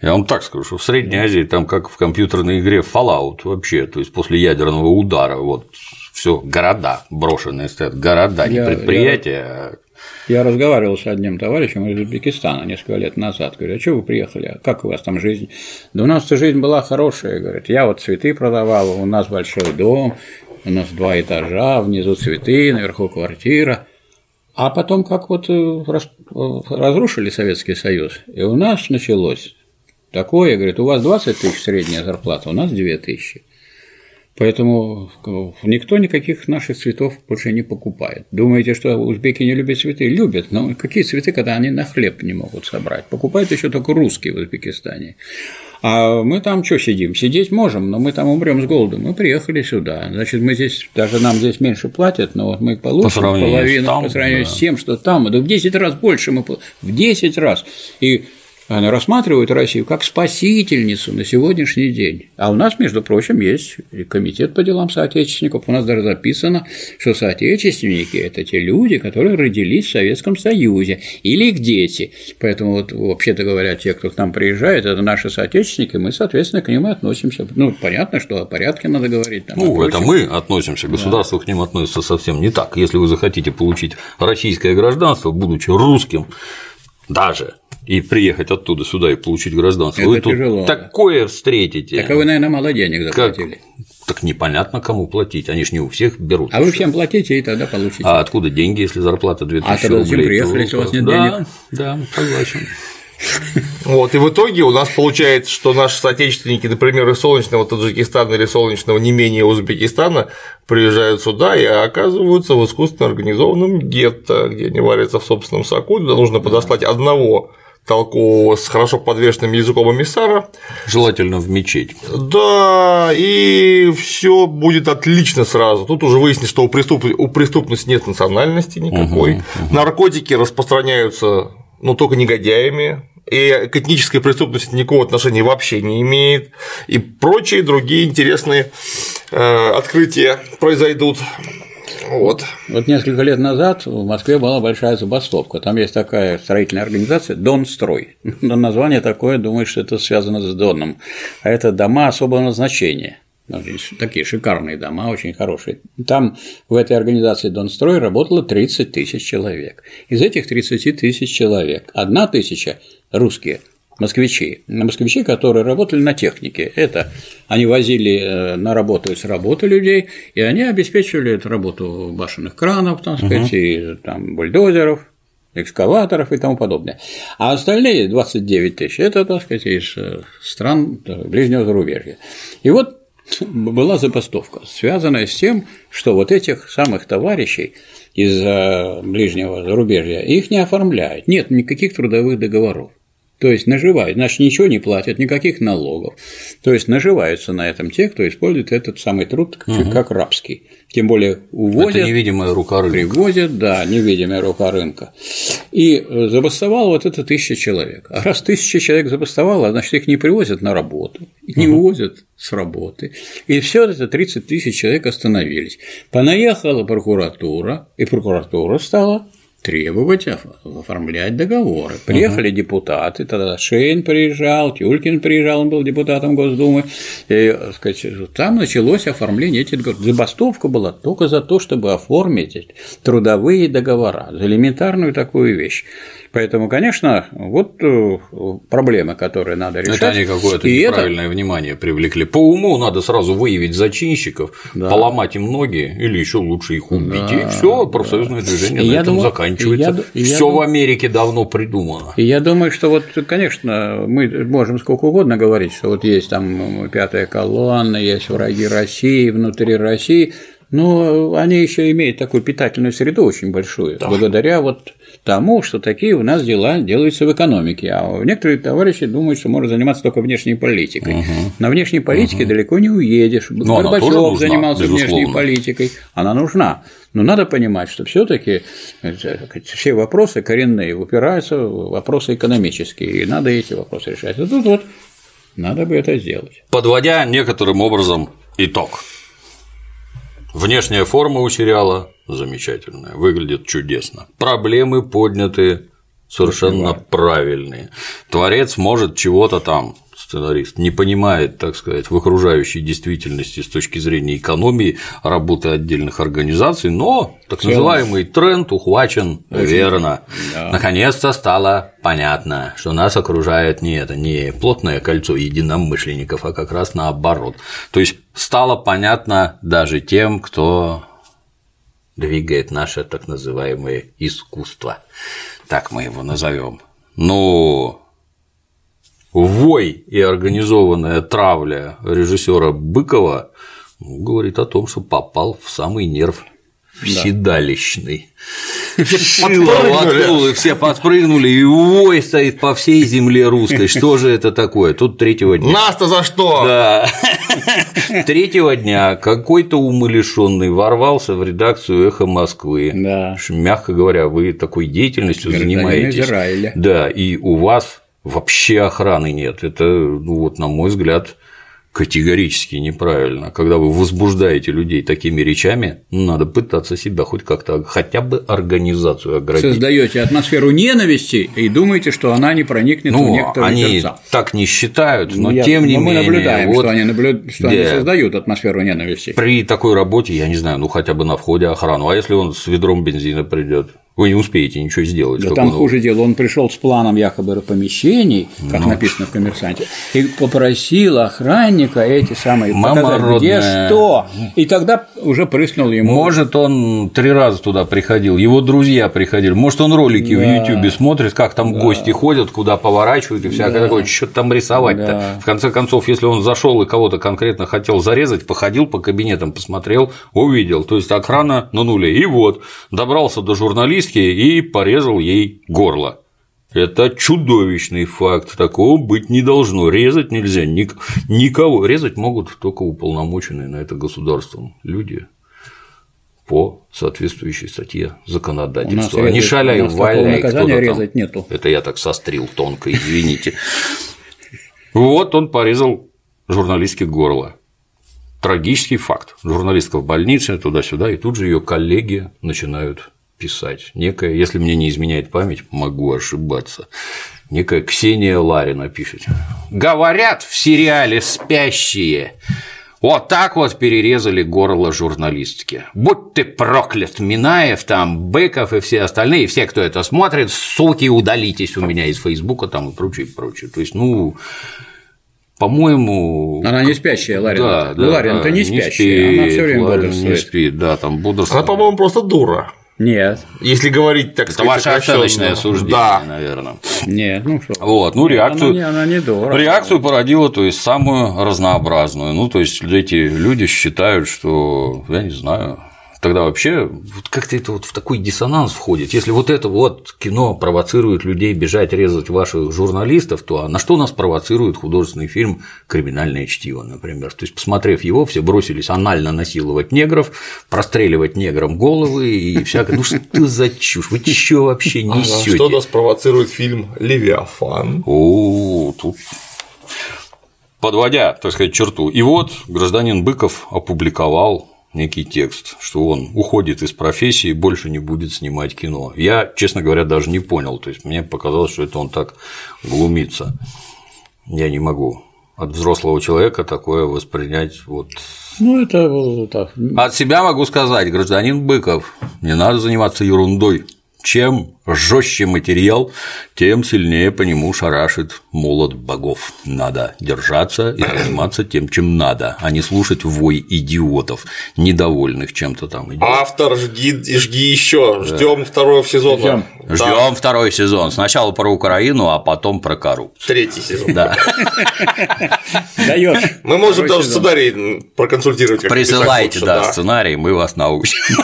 Я вам так скажу, что в Средней Азии там как в компьютерной игре Fallout вообще, то есть после ядерного удара, вот все города брошенные стоят, города, не я, предприятия. Я, я разговаривал с одним товарищем из Узбекистана несколько лет назад. Говорю, а что вы приехали? А как у вас там жизнь? Да у нас жизнь была хорошая, говорит. Я вот цветы продавал, у нас большой дом, у нас два этажа, внизу цветы, наверху квартира. А потом как вот э, разрушили Советский Союз, и у нас началось такое, говорит, у вас 20 тысяч средняя зарплата, у нас 2 тысячи. Поэтому никто никаких наших цветов больше не покупает. Думаете, что узбеки не любят цветы? Любят, но какие цветы, когда они на хлеб не могут собрать? Покупают еще только русские в Узбекистане. А мы там что сидим? Сидеть можем, но мы там умрем с голоду. Мы приехали сюда. Значит, мы здесь, даже нам здесь меньше платят, но вот мы получим по половину там, по сравнению да. с тем, что там. Да в 10 раз больше мы в 10 раз. И они рассматривают Россию как спасительницу на сегодняшний день. А у нас, между прочим, есть комитет по делам соотечественников. У нас даже записано, что соотечественники – это те люди, которые родились в Советском Союзе или их дети. Поэтому, вот, вообще-то говоря, те, кто к нам приезжает, это наши соотечественники, мы, соответственно, к ним и относимся. Ну, понятно, что о порядке надо говорить. Там, ну, это мы относимся, государство да. к ним относится совсем не так. Если вы захотите получить российское гражданство, будучи русским, даже и приехать оттуда сюда и получить гражданство. Это вы тяжело, тут такое встретите. Так а вы, наверное, мало денег заплатили. Как? Так непонятно, кому платить. Они же не у всех берут. А вы всем платите и тогда получите. А откуда деньги, если зарплата 2000 а тогда рублей? приехали, если у вас нет да, денег? Да, согласен. Вот, и в итоге у нас получается, что наши соотечественники, например, из солнечного Таджикистана или солнечного не менее Узбекистана приезжают сюда и оказываются в искусственно организованном гетто, где они варятся в собственном соку, туда нужно подослать одного толкового с хорошо подвешенным языком эмиссара. Желательно в мечеть. Да, и все будет отлично сразу. Тут уже выяснилось, что у, преступ... у преступности нет национальности никакой. Угу, угу. Наркотики распространяются ну, только негодяями, и к этнической преступности никакого отношения вообще не имеет, и прочие другие интересные э, открытия произойдут. Вот. вот несколько лет назад в Москве была большая забастовка. Там есть такая строительная организация Донстрой. Но название такое, думаю, что это связано с Доном. А это дома особого назначения. Такие шикарные дома, очень хорошие. Там в этой организации Донстрой работало 30 тысяч человек. Из этих 30 тысяч человек одна тысяча русские москвичи, москвичи, которые работали на технике. Это они возили э, на работу с работы людей, и они обеспечивали эту работу башенных кранов, там сказать, угу. и там бульдозеров, экскаваторов и тому подобное. А остальные 29 тысяч – это, так сказать, из э, стран ближнего зарубежья. И вот была забастовка, связанная с тем, что вот этих самых товарищей из э, ближнего зарубежья их не оформляют, нет никаких трудовых договоров. То есть наживают, значит, ничего не платят, никаких налогов. То есть наживаются на этом те, кто использует этот самый труд угу. как рабский. Тем более увозят. Это невидимая рука рынка. Привозят, да, невидимая рука рынка. И э, забастовало вот это тысяча человек. А раз тысяча человек забастовало, значит, их не привозят на работу, не угу. увозят с работы. И все это 30 тысяч человек остановились. Понаехала прокуратура, и прокуратура стала требовать оформлять договоры. Приехали uh депутаты, тогда Шейн приезжал, Тюлькин приезжал, он был депутатом Госдумы, и, сказать, там началось оформление этих договоров. Забастовка была только за то, чтобы оформить трудовые договора, за элементарную такую вещь. Поэтому, конечно, вот э, проблемы, которые надо решать. Это они какое-то и неправильное это... внимание привлекли. По уму надо сразу выявить зачинщиков, да. поломать им ноги или еще лучше их убить. Да, и все, профсоюзное да. движение и на этом думаю, заканчивается. Все в Америке давно придумано. И я думаю, что вот, конечно, мы можем сколько угодно говорить, что вот есть там пятая колонна, есть враги России, внутри России, но они еще имеют такую питательную среду очень большую, да. благодаря вот тому, что такие у нас дела делаются в экономике. А некоторые товарищи думают, что можно заниматься только внешней политикой. Угу. На внешней политике угу. далеко не уедешь. Но Горбачев занимался безусловно. внешней политикой, она нужна. Но надо понимать, что все-таки э, все вопросы коренные упираются в вопросы экономические, и надо эти вопросы решать. А тут вот надо бы это сделать. Подводя некоторым образом итог. Внешняя форма у сериала замечательная, выглядит чудесно. Проблемы подняты совершенно правильные. Творец может чего-то там, сценарист, не понимает, так сказать, в окружающей действительности с точки зрения экономии работы отдельных организаций, но так называемый тренд ухвачен Очень верно. Да. Наконец-то стало понятно, что нас окружает не это, не плотное кольцо единомышленников, а как раз наоборот. То есть стало понятно даже тем, кто двигает наше так называемое искусство. Так мы его назовем. Ну, вой и организованная травля режиссера Быкова говорит о том, что попал в самый нерв седалищный. Шило воткнули, все подпрыгнули, и вой стоит по всей земле русской. Что же это такое? Тут третьего дня. Нас-то за что? Да. Третьего дня какой-то умалишенный ворвался в редакцию Эхо Москвы. Да. Мягко говоря, вы такой деятельностью занимаетесь. Израиля. Да, и у вас вообще охраны нет. Это, ну вот, на мой взгляд, категорически неправильно. Когда вы возбуждаете людей такими речами, надо пытаться себя хоть как-то, хотя бы организацию оградить. Создаете атмосферу ненависти и думаете, что она не проникнет ну, в некоторые они сердца. так не считают, но ну, я, тем не но менее. Мы наблюдаем, вот, что, они, наблю... что они создают атмосферу ненависти. При такой работе, я не знаю, ну хотя бы на входе охрану. А если он с ведром бензина придет? Вы не успеете ничего сделать. Да там он- хуже дело, он пришел с планом якобы помещений, как Ну. написано в коммерсанте, и попросил охранника эти самые Мама показать, где родная. что, и тогда уже прыснул ему. Может, он три раза туда приходил, его друзья приходили, может, он ролики в Да. Ютубе смотрит, как там гости ходят, куда поворачивают и всякое такое, что там рисовать-то. Да. В конце концов, если он зашел и кого-то конкретно хотел зарезать, походил по кабинетам, посмотрел, увидел, то есть охрана на нуле. И вот, добрался до журналистки и порезал ей горло. Это чудовищный факт, такого быть не должно. Резать нельзя ник- никого. Резать могут только уполномоченные на это государством люди по соответствующей статье У законодательства. нас шаляй, у нас такого валяй, наказания кто-то там. резать нету. Это я так сострил тонко, извините. Вот он порезал журналистке горло. Трагический факт. Журналистка в больнице, туда-сюда, и тут же ее коллеги начинают писать. Некая, если мне не изменяет память, могу ошибаться. Некая Ксения Ларина пишет. Говорят в сериале «Спящие». Вот так вот перерезали горло журналистки. Будь ты проклят, Минаев, там, Быков и все остальные, все, кто это смотрит, суки, удалитесь у меня из Фейсбука там и прочее, прочее. То есть, ну, по-моему… Она не спящая, Ларина. Да, да, Ларина-то да, не спящая, она спит, все время бодрствует. Не спит, да, там бодрствует. Она, по-моему, просто дура. Нет, Если говорить, так Это сказать, ваше оценочное суждение, Да. наверное. нет, ну что. Вот, ну, реакцию, Она не, она не дура. Реакцию породила, то есть самую разнообразную. Ну, то есть эти люди считают, что, я не знаю, тогда вообще вот как-то это вот в такой диссонанс входит. Если вот это вот кино провоцирует людей бежать резать ваших журналистов, то а на что нас провоцирует художественный фильм «Криминальное чтиво», например? То есть, посмотрев его, все бросились анально насиловать негров, простреливать неграм головы и всякое. Ну что за чушь? Вы чё вообще Ага, несете? Что нас провоцирует фильм «Левиафан»? О, тут подводя, так сказать, черту. И вот гражданин Быков опубликовал некий текст, что он уходит из профессии, больше не будет снимать кино. Я, честно говоря, даже не понял. То есть мне показалось, что это он так глумится. Я не могу от взрослого человека такое воспринять вот Ну, это вот так. от себя могу сказать, гражданин Быков, не надо заниматься ерундой. Чем жестче материал, тем сильнее по нему шарашит молот богов. Надо держаться и заниматься тем, чем надо, а не слушать вой идиотов, недовольных чем-то там. Автор, жги, жги еще, ждем второго сезона. Ждем. Да, второй сезон. Сначала про Украину, а потом про коррупцию. Третий сезон. Да. Даешь. Мы можем даже сценарий проконсультировать. Присылайте, да, сценарий, мы вас научим.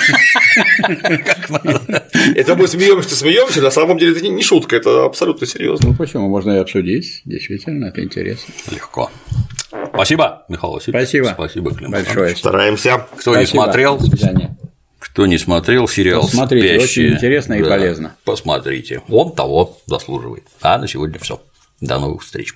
Это мы смеемся, смеемся, на самом деле это не- не шутка, это абсолютно серьезно. Ну почему? Можно и обсудить. Действительно, это интересно. Легко. Спасибо, Михаил Васильевич. Спасибо. Спасибо, Клим Большое. Стараемся. Кто не Спасибо. смотрел, До свидания. кто не смотрел сериал Посмотрите, «Спящие», очень интересно и полезно. Посмотрите, он того заслуживает. А на сегодня все. До новых встреч.